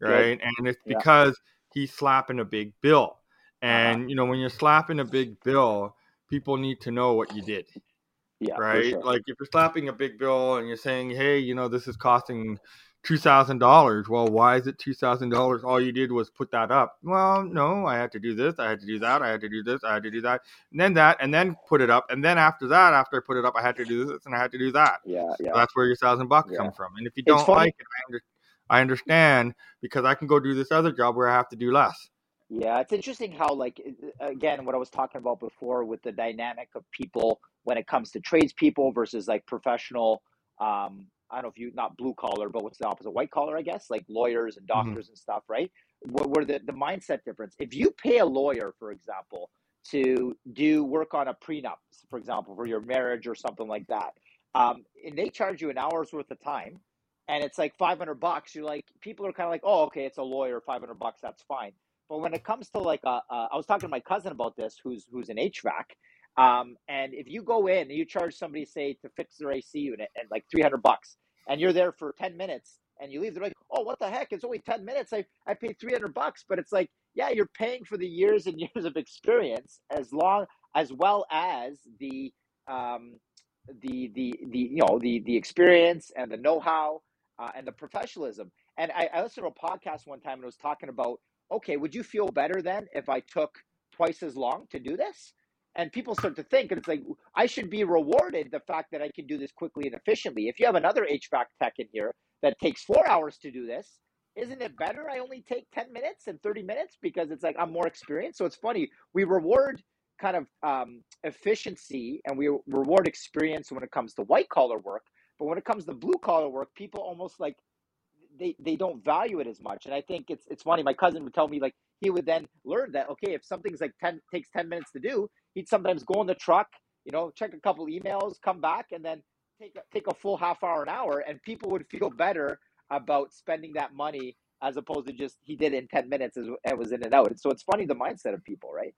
Right and it's Yeah. because he's slapping a big bill and you know when you're slapping a big bill people need to know what you did Yeah, right? sure. Like if you're slapping a big bill and you're saying, "Hey, you know, this is costing two thousand dollars." Well, why is it two thousand dollars? All you did was put that up. Well, no, I had to do this, I had to do that, I had to do this, I had to do that, and then that, and then put it up, and then after that, after I put it up, I had to do this and I had to do that. yeah, yeah. That's where your thousand bucks Yeah. come from. And if you don't like it, I, under, I understand because I can go do this other job where I have to do less. Yeah, it's interesting how, like, again, what I was talking about before with the dynamic of people when it comes to tradespeople versus like professional. Um, I don't know if you not blue collar, but what's the opposite? White collar, I guess, like lawyers and Mhm. doctors and stuff, right? Where, where the the mindset difference. If you pay a lawyer, for example, to do work on a prenup, for example, for your marriage or something like that, um, and they charge you an hour's worth of time, and it's like five hundred bucks, you're like, people are kind of like, oh, okay, it's a lawyer, five hundred bucks, that's fine. But when it comes to like, uh, uh, I was talking to my cousin about this, who's who's an HVAC, um, and if you go in and you charge somebody, say, to fix their AC unit and like three hundred bucks, and you're there for ten minutes, and you leave, they're like, oh, what the heck? It's only ten minutes. I I paid three hundred bucks, but it's like, yeah, you're paying for the years and <laughs> years of experience, as long as well as the um, the the the you know the the experience and the know-how uh, and the professionalism. And I, I listened to a podcast one time and it was talking about, okay, would you feel better then if I took twice as long to do this? And people start to think, and it's like, I should be rewarded the fact that I can do this quickly and efficiently. If you have another HVAC tech in here that takes four hours to do this, isn't it better I only take 10 minutes and 30 minutes because it's like I'm more experienced? So it's funny. We reward kind of um, efficiency and we reward experience when it comes to white collar work. But when it comes to blue collar work, people almost like they, they don't value it as much. And I think it's it's funny. My cousin would tell me like he would then learn that okay, if something's like ten takes ten minutes to do, he'd sometimes go in the truck, you know, check a couple emails, come back, and then take a, take a full half hour, an hour, and people would feel better about spending that money as opposed to just he did it in ten minutes as it was in and out. So it's funny the mindset of people, right?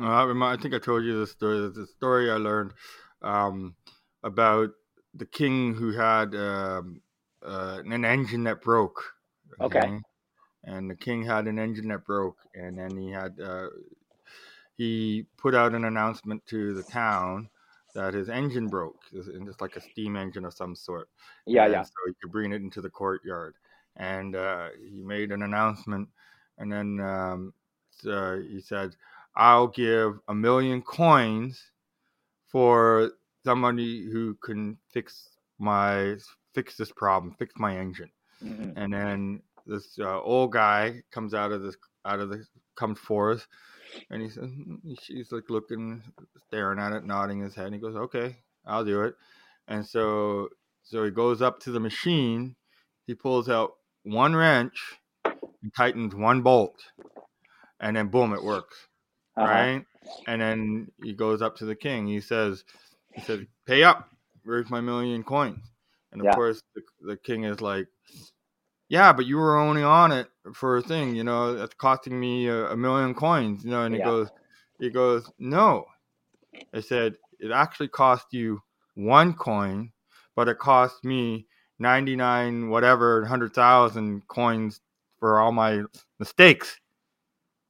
Uh, I, I think I told you this story. A story I learned um, about the king who had um, uh, an engine that broke. Okay. And the king had an engine that broke, and then he had uh, he put out an announcement to the town that his engine broke, and it's like a steam engine of some sort. Yeah, and yeah, So he could bring it into the courtyard, and uh, he made an announcement, and then um, uh, he said, "I'll give a million coins for somebody who can fix my fix this problem, fix my engine." Mhm. And then this uh, old guy comes out of this out of the comes forth, and he says he's like looking, staring at it, nodding his head. And he goes, "Okay, I'll do it." And so so he goes up to the machine. He pulls out one wrench and tightens one bolt, and then boom, it works Uh-huh. right? And then he goes up to the king. He says, "He says, pay up. Where's my million coins?" And of Yeah. course, the, the king is like, "Yeah, but you were only on it for a thing. You know, that's costing me a, a million coins. You know." And he Yeah. goes, "He goes, no." I said, "It actually cost you one coin, but it cost me ninety nine whatever hundred thousand coins for all my mistakes."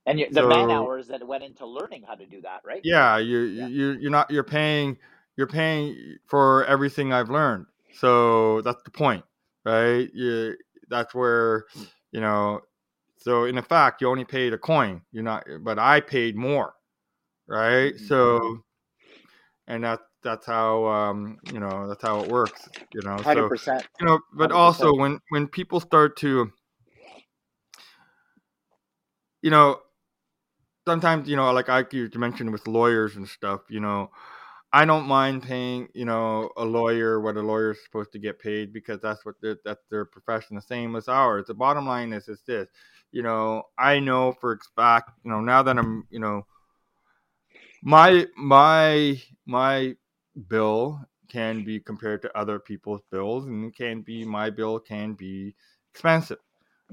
And the man hours that went into learning how to do that, right? yeah, you Yeah. you you're not you're paying you're paying for everything I've learned. So that's the point, right? You that's where you know. So in a fact, you only paid a coin. You're not, but I paid more, right? Mhm. So, and that that's how um you know that's how it works. You know, Hundred so you know, but 100%. also when when people start to you know sometimes you know like i you mentioned with lawyers and stuff you know i don't mind paying you know a lawyer what a lawyer is supposed to get paid because that's what their, that's their profession the same as ours the bottom line is is this you know i know for fact you know now that i'm you know my my my bill can be compared to other people's bills and it can be my bill can be expensive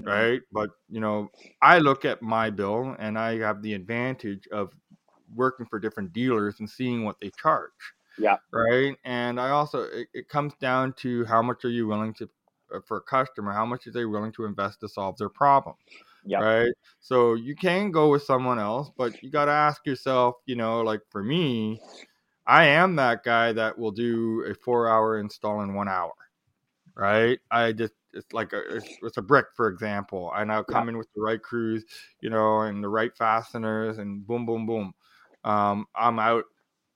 Mm-hmm. right but you know i look at my bill and i have the advantage of working for different dealers and seeing what they charge Yeah. right? And i also it, it comes down to how much are you willing to uh, for a customer how much are they willing to invest to solve their problem Yeah. right? So you can go with someone else but you got to ask yourself you know like for me i am that guy that will do a four hour install in one hour right? I just it's like a it's, it's a brick for example and i'll come in with the right crews you know and the right fasteners and boom boom boom um i'm out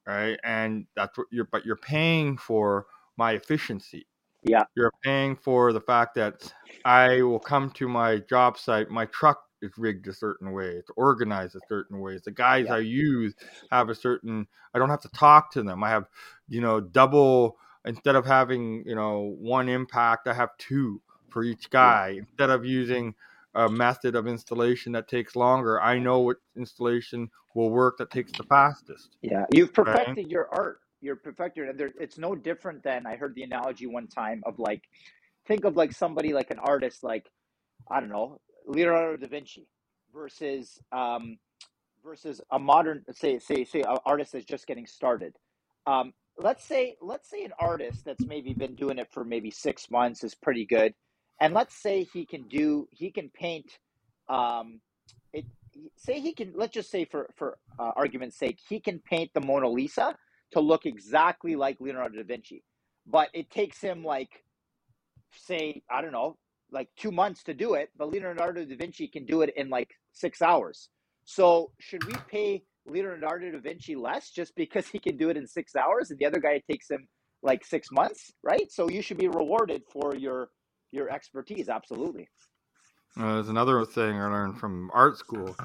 right? And that's what you're but you're paying for my efficiency. Yeah. you're paying for the fact that i will come to my job site my truck is rigged a certain way it's organized a certain way the guys Yeah. i use have a certain i don't have to talk to them. I have you know double instead of having you know one impact i have two for each guy. Instead of using a method of installation that takes longer i know what installation will work that takes the fastest Yeah, you've right perfected your art. You're perfected, and there, it's no different than I heard the analogy one time of like, think of like somebody like an artist, like I don't know, Leonardo da Vinci, versus um, versus a modern, say say say an artist that's just getting started. Um, let's say let's say an artist that's maybe been doing it for maybe six months is pretty good, and let's say he can do he can paint. Um, it say he can let's just say for for uh, argument's sake he can paint the mona lisa to look exactly like leonardo da vinci but it takes him like say i don't know like two months to do it but leonardo da vinci can do it in like six hours so should we pay leonardo da vinci less just because he can do it in six hours and the other guy takes him like six months right so you should be rewarded for your your expertise absolutely Uh, there's another thing I learned from art school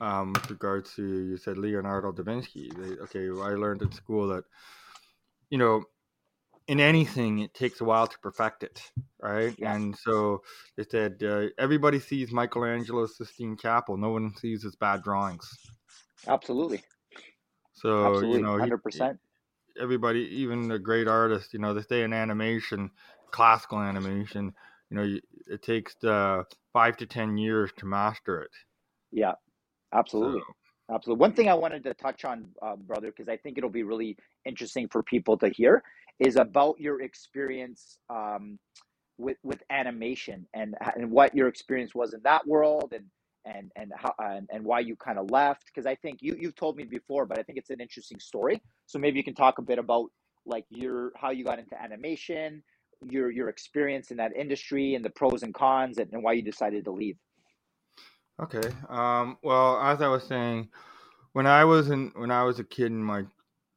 um, with regards to you said Leonardo da Vinci. They, okay, I learned at school that you know in anything it takes a while to perfect it, right? Yes. And so they said uh, everybody sees Michelangelo's Sistine Chapel, no one sees his bad drawings. absolutely So absolutely you know, 100% everybody, even a great artist, you know, they say in animation, classical animation, you know, it takes uh, five to ten years to master it. Yeah, absolutely. So, Absolutely. One thing I wanted to touch on, uh, brother, because I think it'll be really interesting for people to hear, is about your experience um, with with animation and and what your experience was in that world and and and how and, and why you kind of left. Because I think you you've told me before, but I think it's an interesting story. So maybe you can talk a bit about like your how you got into animation, your your experience in that industry, and the pros and cons, and, and why you decided to leave. Okay. Um, well, as I was saying, when I was in when I was a kid in my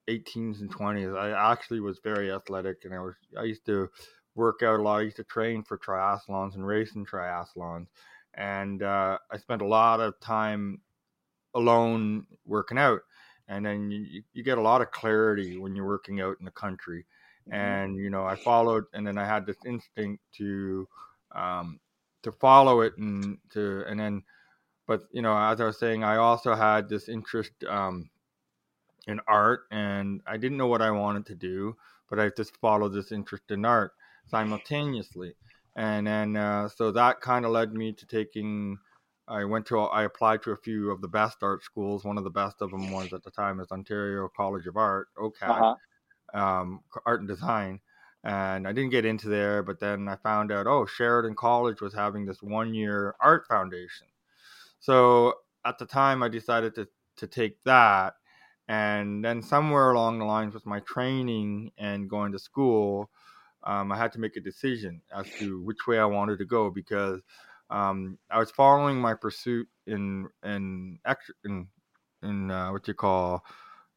18s and 20s, I actually was very athletic, and I was I used to work out a lot. I used to train for triathlons and race in triathlons, and uh, I spent a lot of time alone working out. And then you, you get a lot of clarity when you're working out in the country. And you know, I followed, and then I had this instinct to um, to follow it and to and then but you know as i was saying i also had this interest um, in art and i didn't know what i wanted to do but i just followed this interest in art simultaneously. And then uh, so that kind of led me to taking i went to i applied to a few of the best art schools. One of the best of them was at the time is ontario college of art OCAD Uh huh. Um, art and design. And I didn't get into there, but then I found out, oh, Sheridan College was having this one year art foundation. So at the time, I decided to to take that, and then somewhere along the lines with my training and going to school, um, I had to make a decision as to which way I wanted to go because um, I was following my pursuit in in in in uh, what you call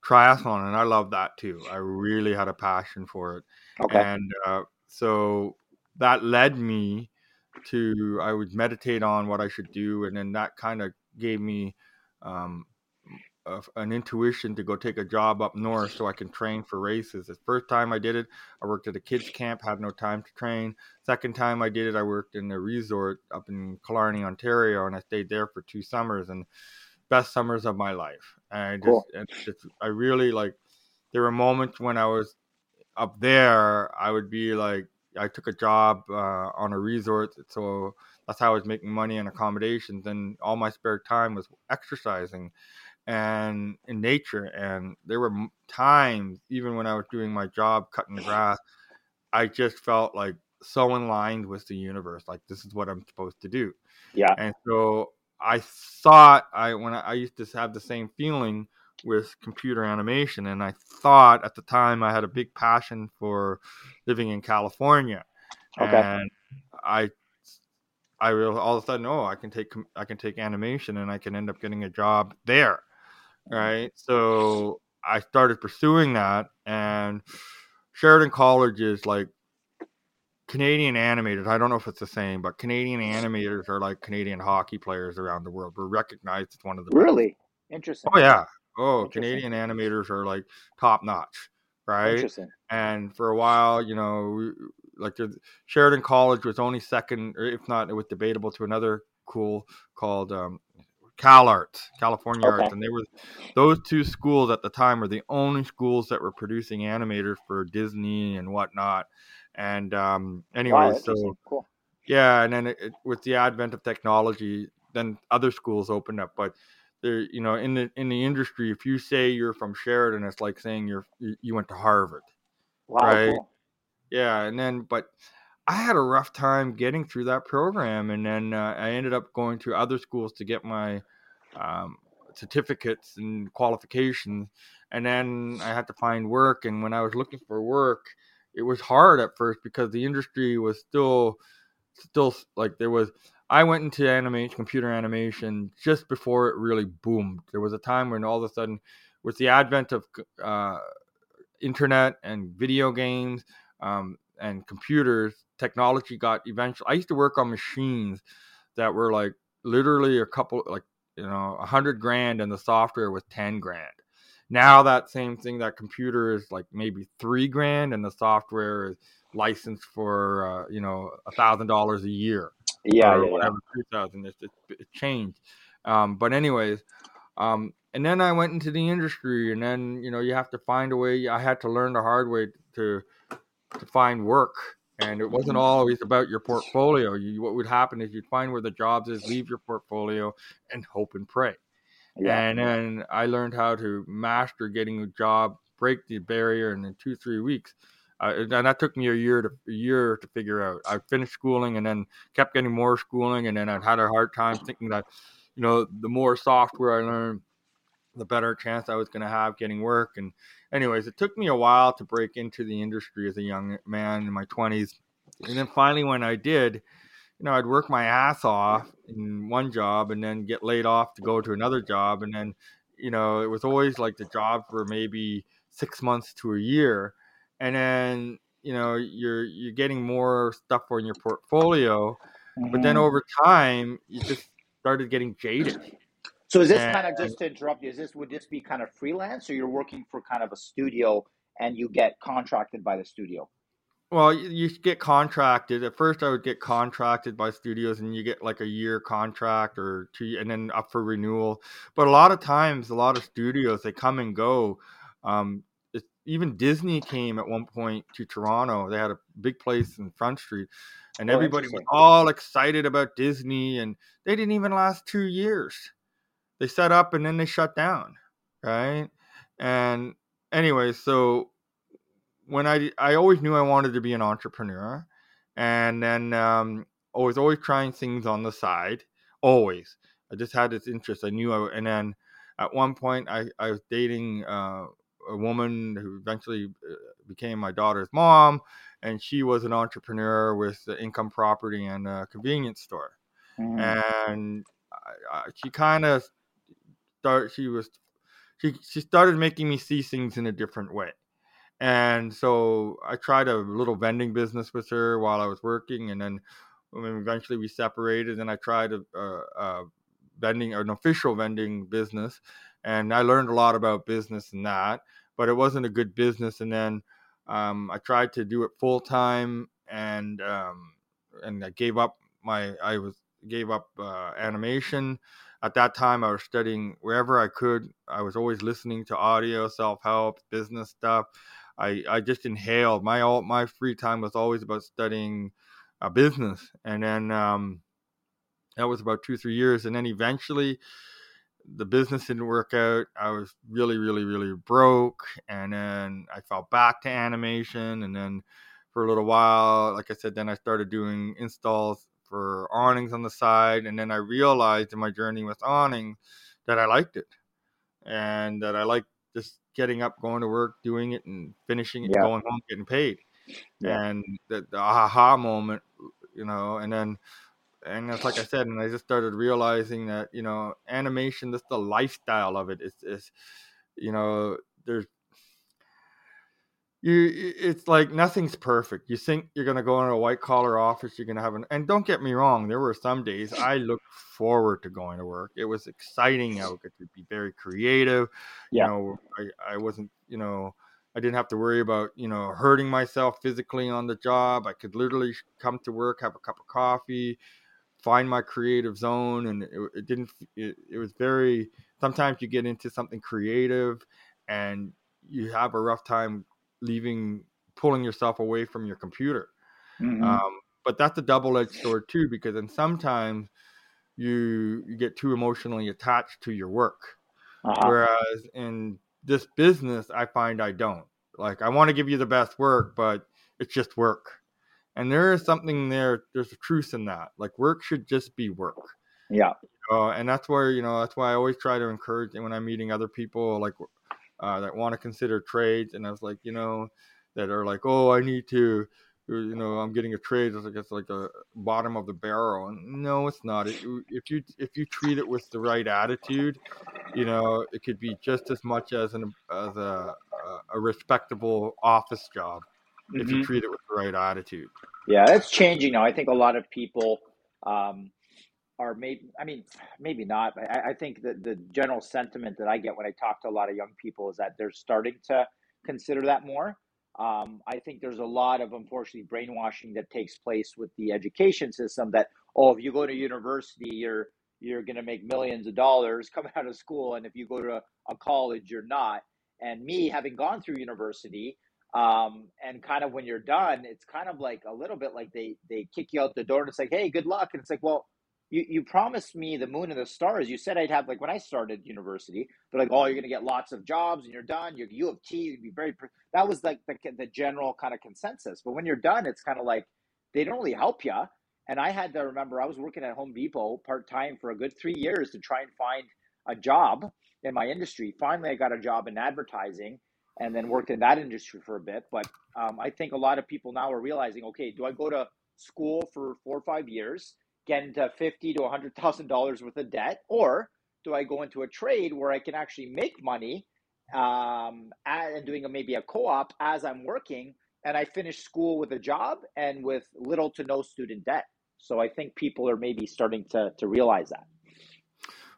triathlon, and I love that too. I really had a passion for it, Okay. and uh, so that led me to I would meditate on what I should do, and then that kind of gave me um, a, an intuition to go take a job up north so I can train for races. The first time I did it, I worked at a kids camp, had no time to train. Second time I did it, I worked in a resort up in Killarney, Ontario, and I stayed there for two summers and best summers of my life. And I just, and just I really like. There were moments when I was up there, I would be like, I took a job uh, on a resort, so that's how I was making money and accommodations. And all my spare time was exercising and in nature. And there were times, even when I was doing my job cutting the <laughs> grass, I just felt like so in line with the universe. Like this is what I'm supposed to do. Yeah. And so I thought I when I, I used to have the same feeling with computer animation, and I thought at the time I had a big passion for living in California, Okay. and I I real all of a sudden oh I can take I can take animation and I can end up getting a job there, right? So I started pursuing that, and Sheridan College is like Canadian animators. I don't know if it's the same, but Canadian animators are like Canadian hockey players around the world. We're recognized as one of the best. Really interesting. Oh yeah. Oh, Canadian animators are like top notch, right? Interesting. And for a while, you know, like Sheridan College was only second, or if not, it was debatable to another cool called um, Cal Arts, California Okay. Arts, and they were those two schools at the time were the only schools that were producing animators for Disney and whatnot. And um, anyway, Wow, so. Cool. yeah, and then it, it, with the advent of technology, then other schools opened up. But there, you know, in the in the industry, if you say you're from Sheridan, it's like saying you're you went to Harvard. Wow. Right. Cool. Yeah, and then but I had a rough time getting through that program, and then uh, I ended up going to other schools to get my um, certificates and qualifications, and then I had to find work. And when I was looking for work, it was hard at first because the industry was still still like there was. I went into animation, computer animation, just before it really boomed. There was a time when all of a sudden, with the advent of uh, internet and video games um, and computers, technology got eventually. I used to work on machines that were like literally a couple, like you know, a hundred grand, and the software was ten grand. Now that same thing, that computer is like maybe three grand, and the software is licensed for uh, you know a thousand dollars a year Yeah. or yeah, yeah. whatever, two thousand. It, it, it changed. Um, but anyways, um, and then I went into the industry, and then you know you have to find a way. I had to learn the hard way to to find work, and it wasn't always about your portfolio. You, what would happen is you'd find where the jobs is, leave your portfolio, and hope and pray. Yeah. And then I learned how to master getting a job, break the barrier, and in two three weeks. Uh, and that took me a year to a year to figure out. I finished schooling and then kept getting more schooling, and then I had a hard time thinking that, you know, the more software I learned, the better chance I was going to have getting work. And anyways, it took me a while to break into the industry as a young man in my twenties, and then finally when I did, you know, I'd work my ass off in one job and then get laid off to go to another job, and then, you know, it was always like the job for maybe six months to a year, and then you know you're you're getting more stuff for in your portfolio, but then Mhm. over time you just started getting jaded. So is this and- kind of just to interrupt you? Is this would this be kind of freelance, or you're working for kind of a studio and you get contracted by the studio? Well, you, you get contracted. At first, I would get contracted by studios, and you get like a year contract or two, and then up for renewal. But a lot of times, a lot of studios they come and go. Um, it, even Disney came at one point to Toronto. They had a big place in Front Street, and Oh, everybody was all excited about Disney, and they didn't even last two years. They set up and then they shut down, right? And anyway, so when I I always knew I wanted to be an entrepreneur, and then um, I was always trying things on the side, always. I just had this interest. I knew I, and then at one point I, I was dating uh, a woman who eventually uh, became my daughter's mom, and she was an entrepreneur with the income property and a convenience store. Mm. And I, I, she kind of start. She was she she started making me see things in a different way. And so I tried a little vending business with her while I was working, and then eventually we separated, and I tried a, a, a vending, an official vending business, and I learned a lot about business and that, but it wasn't a good business. And then um, I tried to do it full time, and um, and I gave up my I was gave up uh, animation. At that time, I was studying wherever I could. I was always listening to audio, self help, business stuff. I, I just inhaled my all my free time was always about studying a uh, business, and then um, that was about two three years, and then eventually the business didn't work out. I was really really really broke, and then I fell back to animation, and then for a little while, like I said, then I started doing installs for awnings on the side, and then I realized in my journey with awnings that I liked it, and that I liked just getting up, going to work, doing it, and finishing it, Yeah. going home, getting paid. Yeah. And the, the aha moment, you know, and then, and it's like I said, and I just started realizing that, you know, animation, just the lifestyle of it is, is you know, there's, you, it's like nothing's perfect. You think you're going to go into a white collar office, you're going to have an, and don't get me wrong, there were some days <laughs> I looked forward to going to work. It was exciting. I <laughs> could be very creative Yeah. you know I, I wasn't you know i didn't have to worry about you know hurting myself physically on the job i could literally come to work have a cup of coffee find my creative zone and it, it didn't it, it was very sometimes you get into something creative and you have a rough time leaving pulling yourself away from your computer Mhm. um, but that's a double-edged sword too because then sometimes you you get too emotionally attached to your work Uh-huh. Whereas in this business, I find I don't. Like, I want to give you the best work, but it's just work. And there is something there, there's a truth in that. Like, work should just be work. Yeah. Uh, and that's where, you know, that's why I always try to encourage and when I'm meeting other people, like, uh, that want to consider trades. And I was like, you know, that are like, oh, I need to, you know, I'm getting a trade. It's like it's like a bottom of the barrel, and no, it's not. It, if you if you treat it with the right attitude, you know, it could be just as much as an as a a respectable office job if Mhm. you treat it with the right attitude. Yeah, it's changing now. I think a lot of people um, are maybe, I mean, maybe not. but I, I think that the general sentiment that I get when I talk to a lot of young people is that they're starting to consider that more. Um, I think there's a lot of, unfortunately, brainwashing that takes place with the education system that, oh, if you go to university, you're you're going to make millions of dollars <laughs> coming out of school. And if you go to a, a college, you're not. And me, having gone through university, um, and kind of when you're done, it's kind of like a little bit like they they kick you out the door and it's like, hey, good luck. And it's like, well, you you promised me the moon and the stars. You said I'd have like when I started university, they're like, oh, you're gonna get lots of jobs and you're done. You're U of T, you'd be very. That was like the the general kind of consensus. But when you're done, it's kind of like they don't really help you. And I had to remember I was working at Home Depot part time for a good three years to try and find a job in my industry. Finally, I got a job in advertising and then worked in that industry for a bit. But um, I think a lot of people now are realizing, okay, do I go to school for four or five years, get into fifty to hundred thousand dollars worth of debt, or do I go into a trade where I can actually make money um, and doing a, maybe a co-op as I'm working, and I finish school with a job and with little to no student debt. So I think people are maybe starting to to realize that.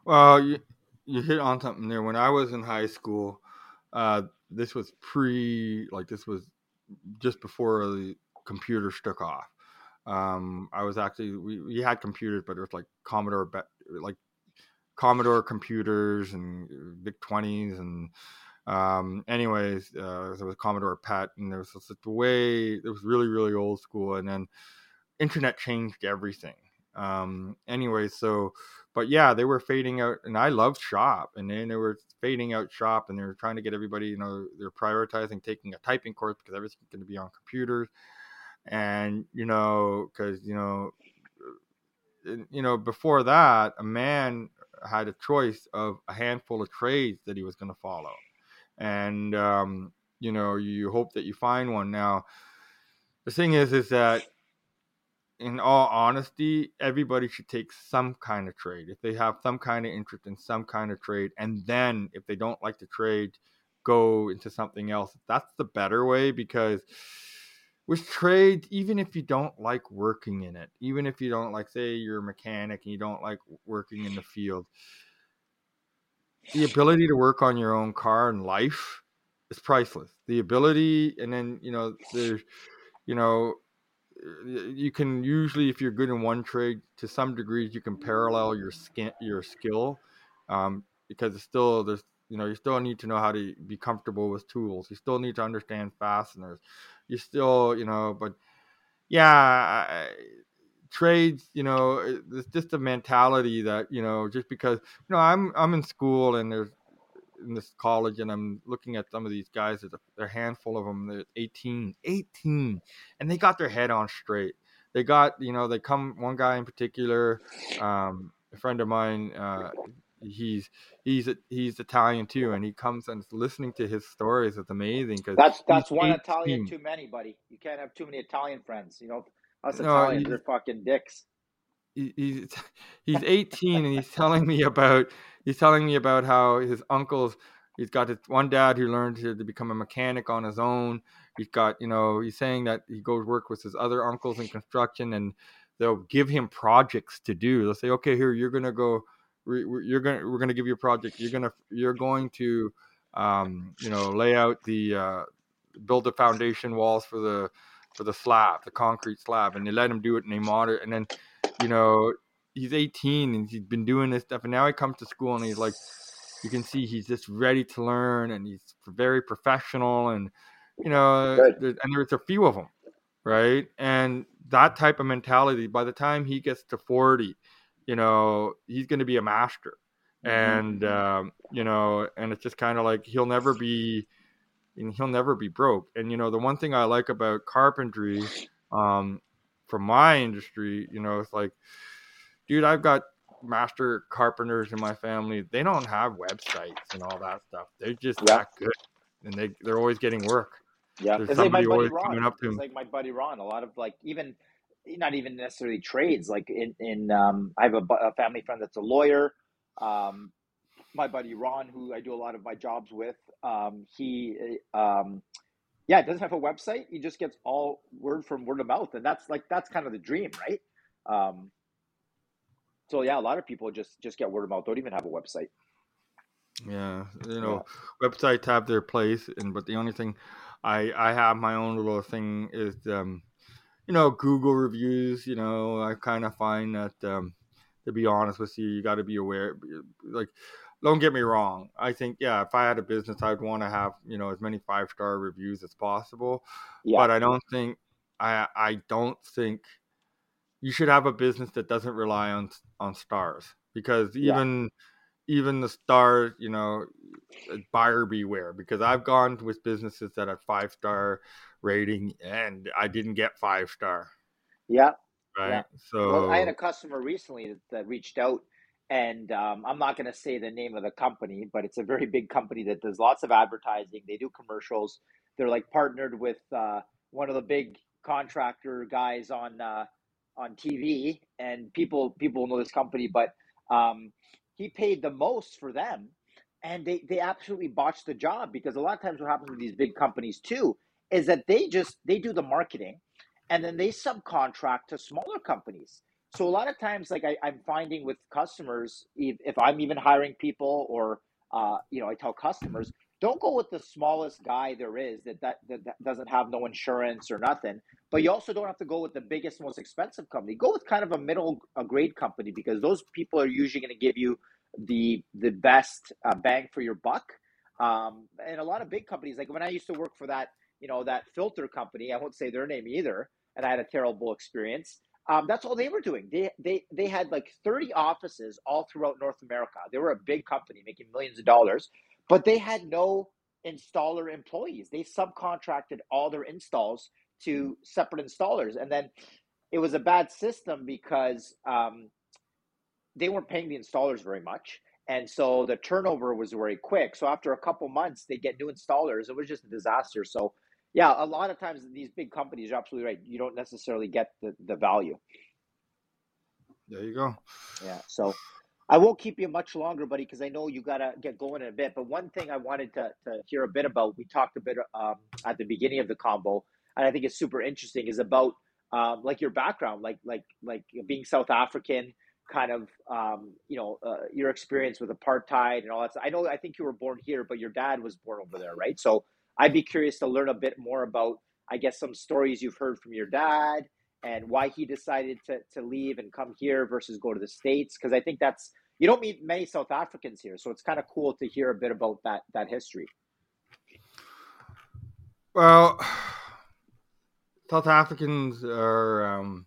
Well, you you hit on something there. When I was in high school, uh, this was pre like this was just before the computers took off. Um, I was actually we, we had computers, but it was like Commodore like Commodore computers and VIC twenties and um, anyways, uh, there was Commodore PET, and there was the way it was really really old school, and then internet changed everything. Um, anyway, so but yeah, they were fading out, and I loved shop, and then they were fading out shop, and they were trying to get everybody, you know, they're prioritizing taking a typing course because everything's going to be on computers, and you know, because you know, you know, before that, a man had a choice of a handful of trades that he was going to follow, and um, you know you hope that you find one. Now, the thing is, is that in all honesty, everybody should take some kind of trade if they have some kind of interest in some kind of trade, and then if they don't like the trade, go into something else. That's the better way because with trades, even if you don't like working in it, even if you don't like, say, you're a mechanic and you don't like working in the field, the ability to work on your own car and life is priceless. The ability, and then you know, there's, you know, you can usually, if you're good in one trade, to some degrees, you can parallel your skin, your skill, um, because it's still there's, you know, you still need to know how to be comfortable with tools. You still need to understand fasteners you still, you know, but yeah, I, trades, you know, it's just a mentality that, you know, just because, you know, I'm, I'm in school and there's in this college and I'm looking at some of these guys, there's a, there's a handful of them, they're 18, 18, and they got their head on straight. They got, you know, they come, one guy in particular, um, a friend of mine, uh, he's he's he's Italian too, and he comes and listening to his stories. It's amazing because that's that's one 18. Italian too many, buddy. You can't have too many Italian friends. You know, us no, Italians are fucking dicks. He, he's <laughs> he's 18 and he's telling me about he's telling me about how his uncles he's got his one dad who learned to, to become a mechanic on his own he's got you know he's saying that he goes work with his other uncles in construction and they'll give him projects to do they'll say okay here you're gonna go you're gonna we're gonna give you a project. You're gonna you're going to um, you know lay out the uh, build the foundation walls for the for the slab, the concrete slab, and they let him do it and they monitor. And then you know he's 18 and he's been doing this stuff, and now he comes to school and he's like, you can see he's just ready to learn and he's very professional and you know and there's a few of them, right? And that type of mentality, by the time he gets to 40 you know, he's going to be a master. Mm-hmm. And, um, you know, and it's just kind of like he'll never be, he'll never be broke. And, you know, the one thing I like about carpentry, um, from my industry, you know, it's like, dude, I've got master carpenters in my family. They don't have websites and all that stuff. They're just yeah. that good, and they they're always getting work. Yeah, it's like my buddy Ron. It's like my buddy Ron. A lot of like even not even necessarily trades. Like in, in um, I have a, a, family friend that's a lawyer. Um, my buddy Ron, who I do a lot of my jobs with, um, he, um, yeah, doesn't have a website. He just gets all word from word of mouth, and that's like that's kind of the dream, right? Um, so yeah, a lot of people just just get word of mouth, don't even have a website. Yeah, you know, yeah. websites have their place, and but the only thing I I have my own little thing is um you know, Google reviews, you know, I kind of find that, um, to be honest with you, you got to be aware. Like, don't get me wrong. I think, yeah, if I had a business, I'd want to have, you know, as many five star reviews as possible. Yeah. But I don't think, I, I don't think you should have a business that doesn't rely on, on stars because even, yeah. Even the stars, you know, buyer beware because I've gone with businesses that have five star rating and I didn't get five star. Yeah. Right. Yeah. So well, I had a customer recently that, that reached out and um, I'm not going to say the name of the company, but it's a very big company that does lots of advertising. They do commercials. They're like partnered with uh, one of the big contractor guys on uh, on TV, and people people know this company. But um, he paid the most for them, and they they absolutely botched the job because a lot of times what happens with these big companies too is that they just they do the marketing and then they subcontract to smaller companies. So a lot of times like I, am finding with customers if, if, i'm even hiring people or uh, you know i tell customers don't go with the smallest guy there is that, that that that doesn't have no insurance or nothing but you also don't have to go with the biggest most expensive company go with kind of a middle a grade company because those people are usually going to give you the the best uh, bang for your buck um, and a lot of big companies like when i used to work for that you know, that filter company, I won't say their name either, and I had a terrible experience. Um, that's all they were doing. They they they had like 30 offices all throughout North America. They were a big company making millions of dollars, but they had no installer employees. They subcontracted all their installs to separate installers, and then it was a bad system because um, they weren't paying the installers very much. And so the turnover was very quick. So after a couple months, they get new installers. It was just a disaster. So yeah, a lot of times these big companies, you're absolutely right. You don't necessarily get the, the value. There you go. Yeah. So I won't keep you much longer, buddy, because I know you got to get going in a bit. But one thing I wanted to, to hear a bit about, we talked a bit um, at the beginning of the combo, and I think it's super interesting, is about um, like your background, like like like being South African, kind of um, you know uh, your experience with apartheid and all that. Stuff. I know I think you were born here, but your dad was born over there, right? So I'd be curious to learn a bit more about, I guess, some stories you've heard from your dad and why he decided to, to leave and come here versus go to the states because i think that's you don't meet many south africans here so it's kind of cool to hear a bit about that that history. Well south africans are um,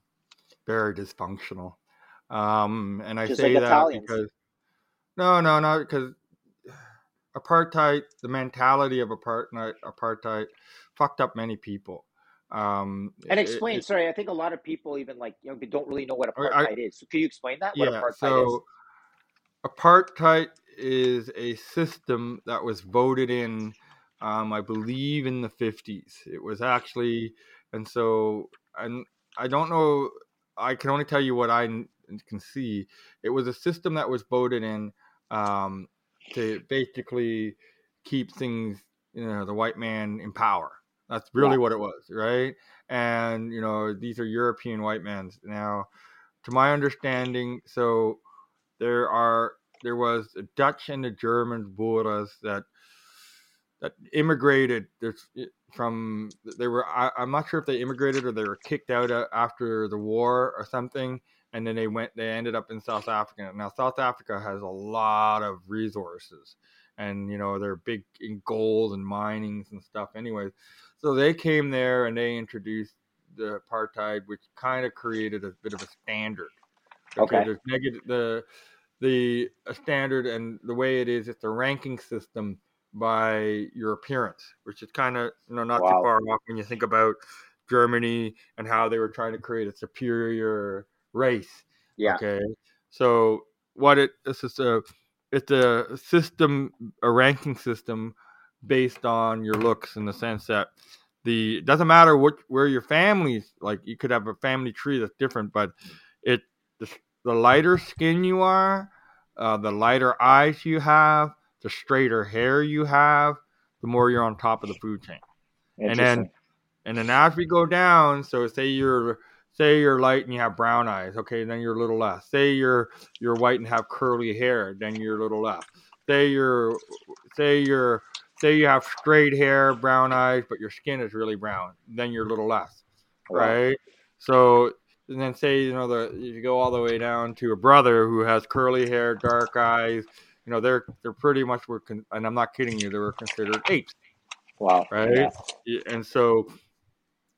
very dysfunctional. Um, and i Just say like that Italians. because no no no because apartheid the mentality of apartheid apartheid fucked up many people. Um and explain it- sorry i think a lot of people even like you know don't really know what I- I- apartheid is. So can you explain that what yeah apartheid is? so apartheid is a system that was voted in um, i believe in the 50s it was actually and so and i don't know i can only tell you what I can see. It was a system that was voted in um, to basically keep things you know the white man in power. That's really Yeah. what it was right? And you know these are european white men now to my understanding so there are there was the Dutch and the German Boers that that immigrated there's from they were I, I'm not sure if they immigrated or they were kicked out uh, after the war or something and then they went they ended up in South Africa. Now South Africa has a lot of resources and you know they're big in gold and minings and stuff anyways so they came there and they introduced the apartheid which kind of created a bit of a standard. Okay. there's negative the the standard and the way it is it's a ranking system by your appearance which is kind of you know not Wow. too far off when you think about germany and how they were trying to create a superior race yeah okay so what it this is a it's a system a ranking system based on your looks in the sense that the it doesn't matter what where your family's like you could have a family tree that's different but it the, lighter skin you are uh, the lighter eyes you have the straighter hair you have the more you're on top of the food chain. And then and then as we go down so say you're say you're light and you have brown eyes okay then you're a little less. Say you're you're white and have curly hair then you're a little less. Say you're say you're say you have straight hair brown eyes but your skin is really brown then you're a little less Wow. right? So and then say you know the you go all the way down to a brother who has curly hair dark eyes you know they're they're pretty much were con- and i'm not kidding you they were considered apes wow right? Yeah. And so,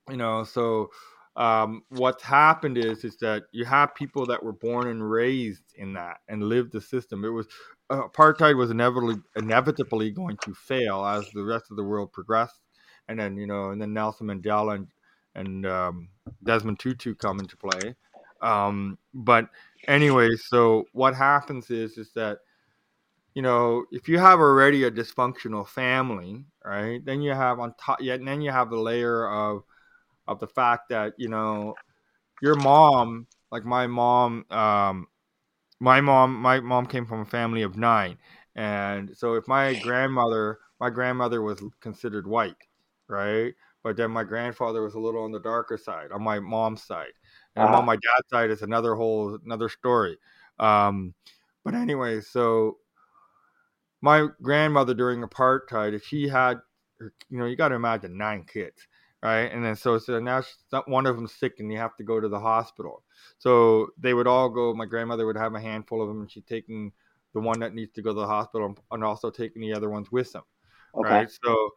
you know, so um, what's happened is is that you have people that were born and raised in that and lived the system. It was uh, apartheid was inevitably inevitably going to fail as the rest of the world progressed, and then you know, and then Nelson Mandela and and um, Desmond Tutu come into play. Um, but anyway, so what happens is is that you know, if you have already a dysfunctional family, right, then you have on top, and then you have the layer of of the fact that you know your mom, like my mom, um, my mom, my mom came from a family of nine, and so if my grandmother, my grandmother was considered white, right, but then my grandfather was a little on the darker side on my mom's side, and Ah. on my dad's side is another whole another story. Um, but anyway, so my grandmother during apartheid, if she had, you know, you got to imagine nine kids, right? And then so, so now she's not one of them sick, and you have to go to the hospital. So they would all go. My grandmother would have a handful of them, and she'd taking the one that needs to go to the hospital, and also taking the other ones with them, okay right? So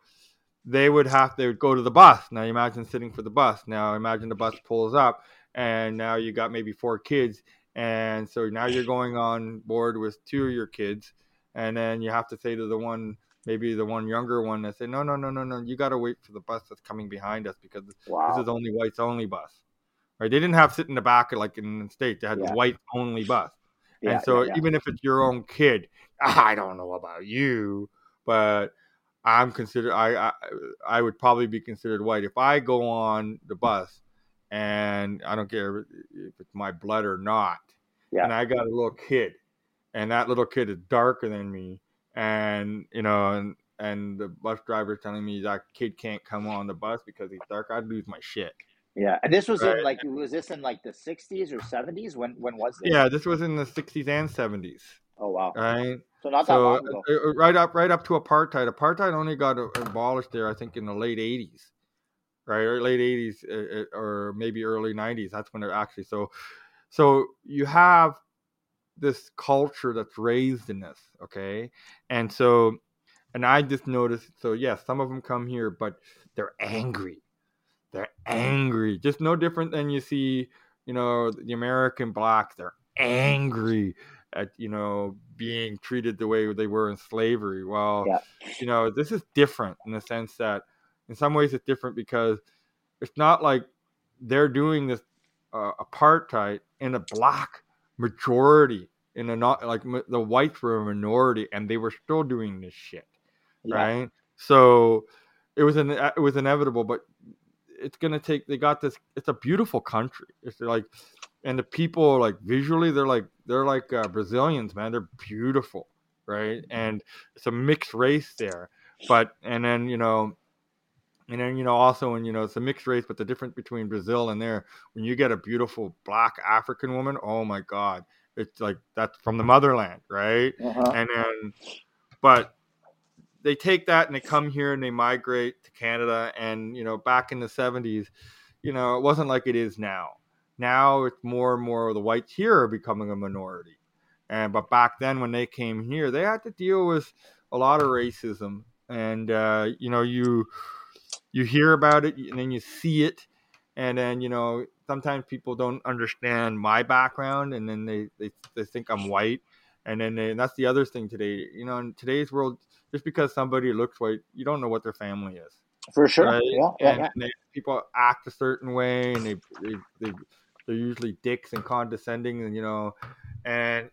they would have to go to the bus. Now you imagine sitting for the bus. Now imagine the bus pulls up, and now you got maybe four kids, and so now you're going on board with two of your kids, and then you have to say to the one maybe the one younger one that say no no no no no you got to wait for the bus that's coming behind us because this is only whites only bus right they didn't have sit in the back like in the state they had Yeah. the white only bus Yeah, and so yeah, yeah. even if it's your own kid, <laughs> ah, I don't know about you, but I'm considered I, I I would probably be considered white if I go on the bus and I don't care if it's my blood or not. Yeah. And I got a little kid and that little kid is darker than me and you know and and the bus driver's telling me that kid can't come on the bus because he's dark, I'd lose my shit. Yeah, and this was Right. in like was this in like the '60s or '70s? When when was this? Yeah, this was in the 60s and 70s, Oh wow. right? So not that so long ago. uh, uh, right up right up to apartheid. Apartheid only got uh, abolished there i think in the late 80s right? Or late 80s uh, uh, or maybe early 90s that's when it actually so so you have this culture that's raised in this okay? And so and i just noticed so yes some of them come here but they're angry. They're angry. Just no different than you see you know the american blacks they're angry at you know being treated the way they were in slavery well Yeah. you know this is different in the sense that in some ways it's different because it's not like they're doing this uh, apartheid in a black majority in a not like m- the whites were a minority and they were still doing this shit Yeah. right so it was an it was inevitable but it's gonna take they got this it's a beautiful country it's like and the people like visually they're like they're like uh, brazilians man. They're beautiful right? And it's a mixed race there. But and then you know and then you know also when you know it's a mixed race but the difference between brazil and there when you get a beautiful black african woman oh my god. It's like that's from the motherland right? Uh-huh. and then but they take that and they come here and they migrate to Canada. And you know back in the 70s you know it wasn't like it is now now it's more and more of the whites here are becoming a minority and but back then when they came here they had to deal with a lot of racism and uh, you know you you hear about it and then you see it and then you know sometimes people don't understand my background and then they they, they think i'm white and then they, and that's the other thing today you know in today's world just because somebody looks white you don't know what their family is For sure. right? Yeah, yeah, and yeah. They, people act a certain way and they, they, they they're usually dicks and condescending and you know and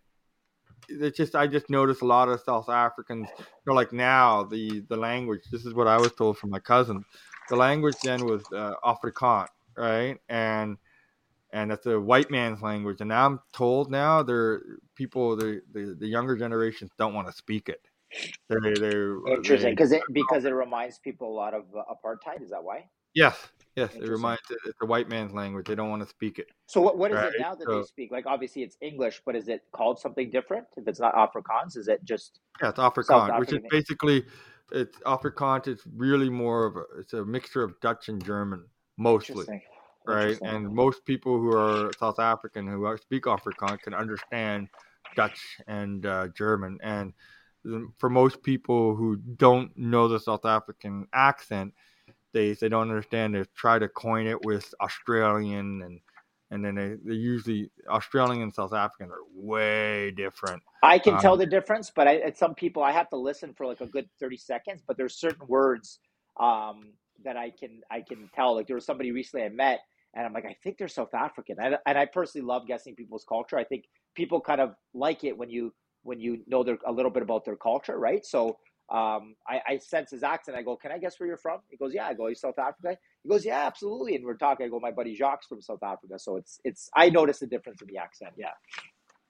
it's just i just noticed a lot of south africans you know like now the the language this is what i was told from my cousin the language then was uh, afrikaans right and and that's a white man's language and now i'm told now they're people the the, the younger generations don't want to speak it they, they, Interesting, because it because it reminds people a lot of apartheid. Is that why? yes yes it reminds it, it's a white man's language they don't want to speak it So what what is Right, it now that so- they speak? Like obviously it's English, but is it called something different? If it's not Afrikaans, is it just Yeah, it's Afrikaans, which is basically it's Afrikaans. It's really more of a, it's a mixture of Dutch and German, mostly, interesting? right? Interesting. And most people who are South African who speak Afrikaans can understand Dutch and uh, German. And for most people who don't know the South African accent, they they don't understand. They try to coin it with Australian and. And then they, they usually Australian and South African are way different. I can tell Um, the difference, but I, at some people I have to listen for like a good thirty seconds. But there's certain words um, that I can I can tell. Like there was somebody recently I met, and I'm like, I think they're South African, and, and I personally love guessing people's culture. I think people kind of like it when you when you know their a little bit about their culture, right? So um, I, I sense his accent. I go, can I guess where you're from? He goes, yeah. I go, you South Africa? He goes, yeah, absolutely. And we're talking. I go, my buddy Jacques from South Africa. So it's it's I notice the difference in the accent. Yeah.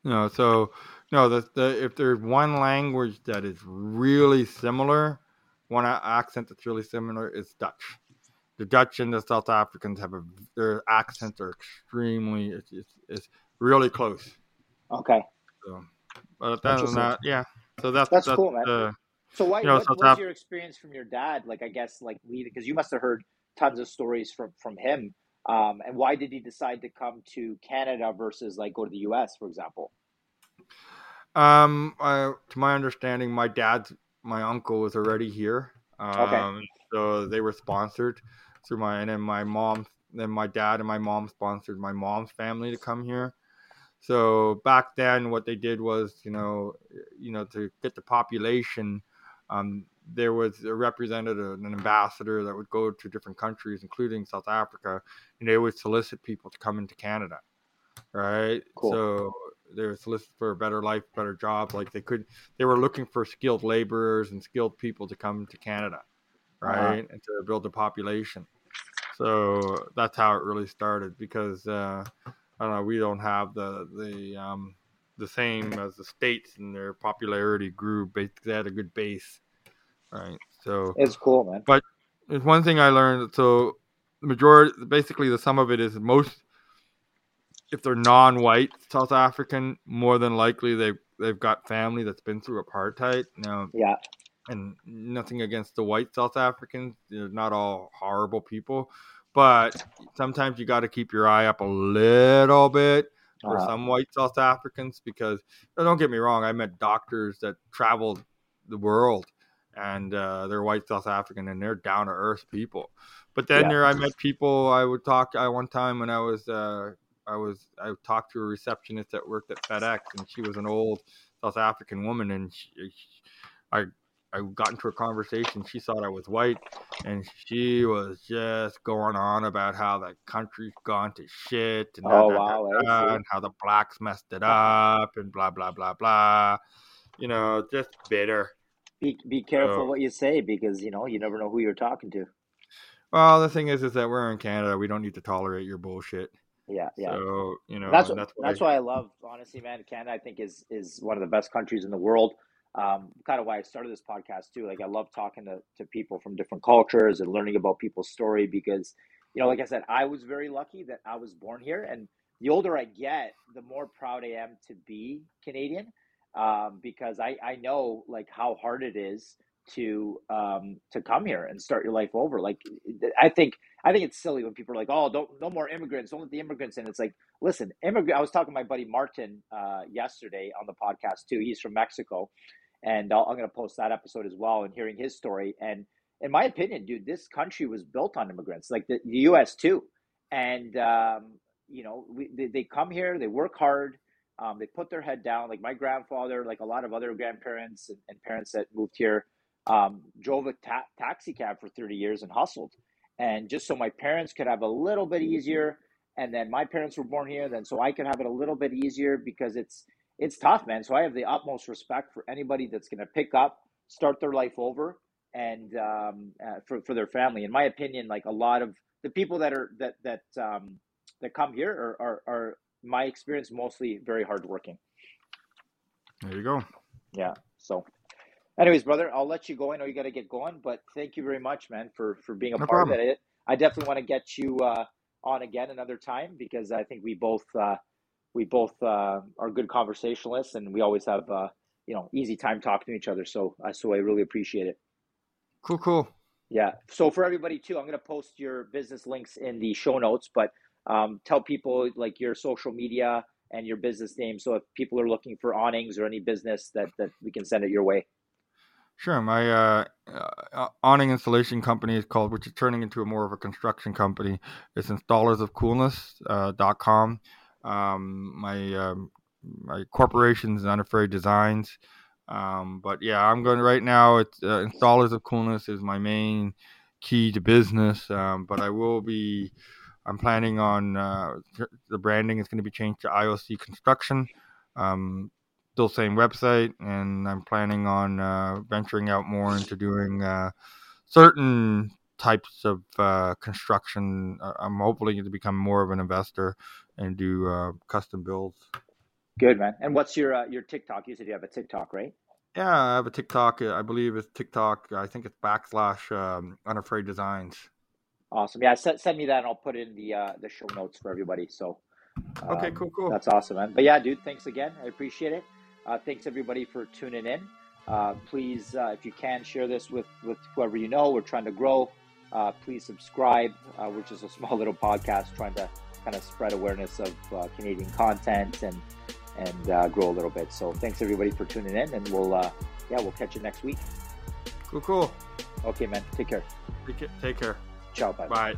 No, so no, the, the if there's one language that is really similar, one accent that's really similar is Dutch. The Dutch and the South Africans have a their accents are extremely it's it's, it's really close. Okay. So, but other than that, yeah. So that's That's that's, cool, man. uh, So why, You know, what was your experience from your dad? Like, I guess, like leading, because you must have heard tons of stories from from him. Um, and why did he decide to come to Canada versus like go to the U.S. for example? Um, uh, to my understanding, my dad's my uncle was already here. Um, so they were sponsored through my and then my mom, then my dad and my mom sponsored my mom's family to come here. So back then, what they did was, you know, you know, to get the population, um, there was a representative, an ambassador that would go to different countries, including South Africa, and they would solicit people to come into Canada, right? Cool. So they were solicited for a better life, better jobs. Like they could, they were looking for skilled laborers and skilled people to come to Canada, Uh-huh. right, and to build a population. So that's how it really started. Because uh, I don't know, we don't have the the um, the same as the states, and their popularity grew. Basically, they had a good base, right? So It's cool, man. But there's one thing I learned. So the majority, basically, the sum of it is most, if they're non-white South African, more than likely they they've got family that's been through apartheid. Now, Yeah. and nothing against the white South Africans, they're not all horrible people, but sometimes you got to keep your eye up a little bit for Uh-huh. some white South Africans because don't get me wrong, I met doctors that traveled the world and uh, they're white South African and they're down to earth people. But then Yeah. there, I met people. I would talk. I one time when I was, uh, I was, I talked to a receptionist that worked at FedEx, and she was an old South African woman, and she, I, I got into a conversation. She thought I was white, and she was just going on about how the country's gone to shit, and, Oh, da, wow, da, da, and how the blacks messed it uh-huh. up, and blah blah blah blah. You know, just bitter. Be be careful So- what you say because you know you never know who you're talking to. Well, the thing is, is that we're in Canada. We don't need to tolerate your bullshit. Yeah, yeah. So you know, that's what, that's, that's why. why I love honestly, man. Canada, I think is is one of the best countries in the world. Um, kind of why I started this podcast too. Like I love talking to to people from different cultures and learning about people's story because you know, like I said, I was very lucky that I was born here, and the older I get, the more proud I am to be Canadian. Um, because I I know like how hard it is to um to come here and start your life over. Like I think I think it's silly when people are like, "Oh, don't no more immigrants, don't let the immigrants in." It's like, listen, immigrant. I was talking to my buddy Martin uh, yesterday on the podcast too. He's from Mexico, and I'll, I'm going to post that episode as well. And hearing his story, and in my opinion, dude, this country was built on immigrants, like the, the U.S. too. And um, you know, we, they, they come here, they work hard, um, they put their head down. Like my grandfather, like a lot of other grandparents and, and parents that moved here, um, drove a ta- taxi cab for 30 years and hustled and just so my parents could have a little bit easier and then my parents were born here then so i could have it a little bit easier because it's it's tough man. So i have the utmost respect for anybody that's going to pick up start their life over and um, uh, for, for their family. In my opinion like a lot of the people that are that that um, that come here are, are, are my experience mostly very hardworking. There you go. yeah so anyways brother i'll let you go. I know you got to get going but thank you very much man for for being a No part problem. of it. I definitely want to get you uh on again another time because i think we both uh we both uh are good conversationalists and we always have uh you know easy time talking to each other so uh, so i really appreciate it Cool, cool. yeah. So for everybody too, I'm going to post your business links in the show notes, but um, tell people like your social media and your business name. So if people are looking for awnings or any business that, that we can send it your way. Sure. My uh, uh, awning installation company is called, which is turning into a more of a construction company. It's installersofcoolness.com. Uh, dot com. Um, my um, my corporation is Unafraid Designs. Um, but yeah, I'm going right now. It's uh, installers of coolness is my main key to business. Um, but I will be. I'm planning on uh, the branding is going to be changed to IOC Construction. Um, still same website, and I'm planning on uh, venturing out more into doing uh, certain types of uh, construction. Uh, I'm hopefully to become more of an investor and do uh, custom builds. Good man. And what's your uh, your TikTok? You said you have a TikTok, right? Yeah, I have a TikTok. uh, I believe it's TikTok. I think it's backslash um, Unafraid Designs. Awesome. Yeah, send, send me that and I'll put it in the uh, the show notes for everybody. So Okay, um, cool, cool. That's awesome, man. But yeah, dude, thanks again. I appreciate it. Uh, thanks everybody for tuning in. Uh, please, uh, if you can, share this with with whoever you know. We're trying to grow. Uh, please subscribe, uh, which is a small little podcast trying to kind of spread awareness of uh, Canadian content and and uh, grow a little bit. So thanks everybody for tuning in, and we'll uh, yeah we'll catch you next week. Cool, cool. Okay, man. Take care. Take, take care. Ciao. Bye. Bye.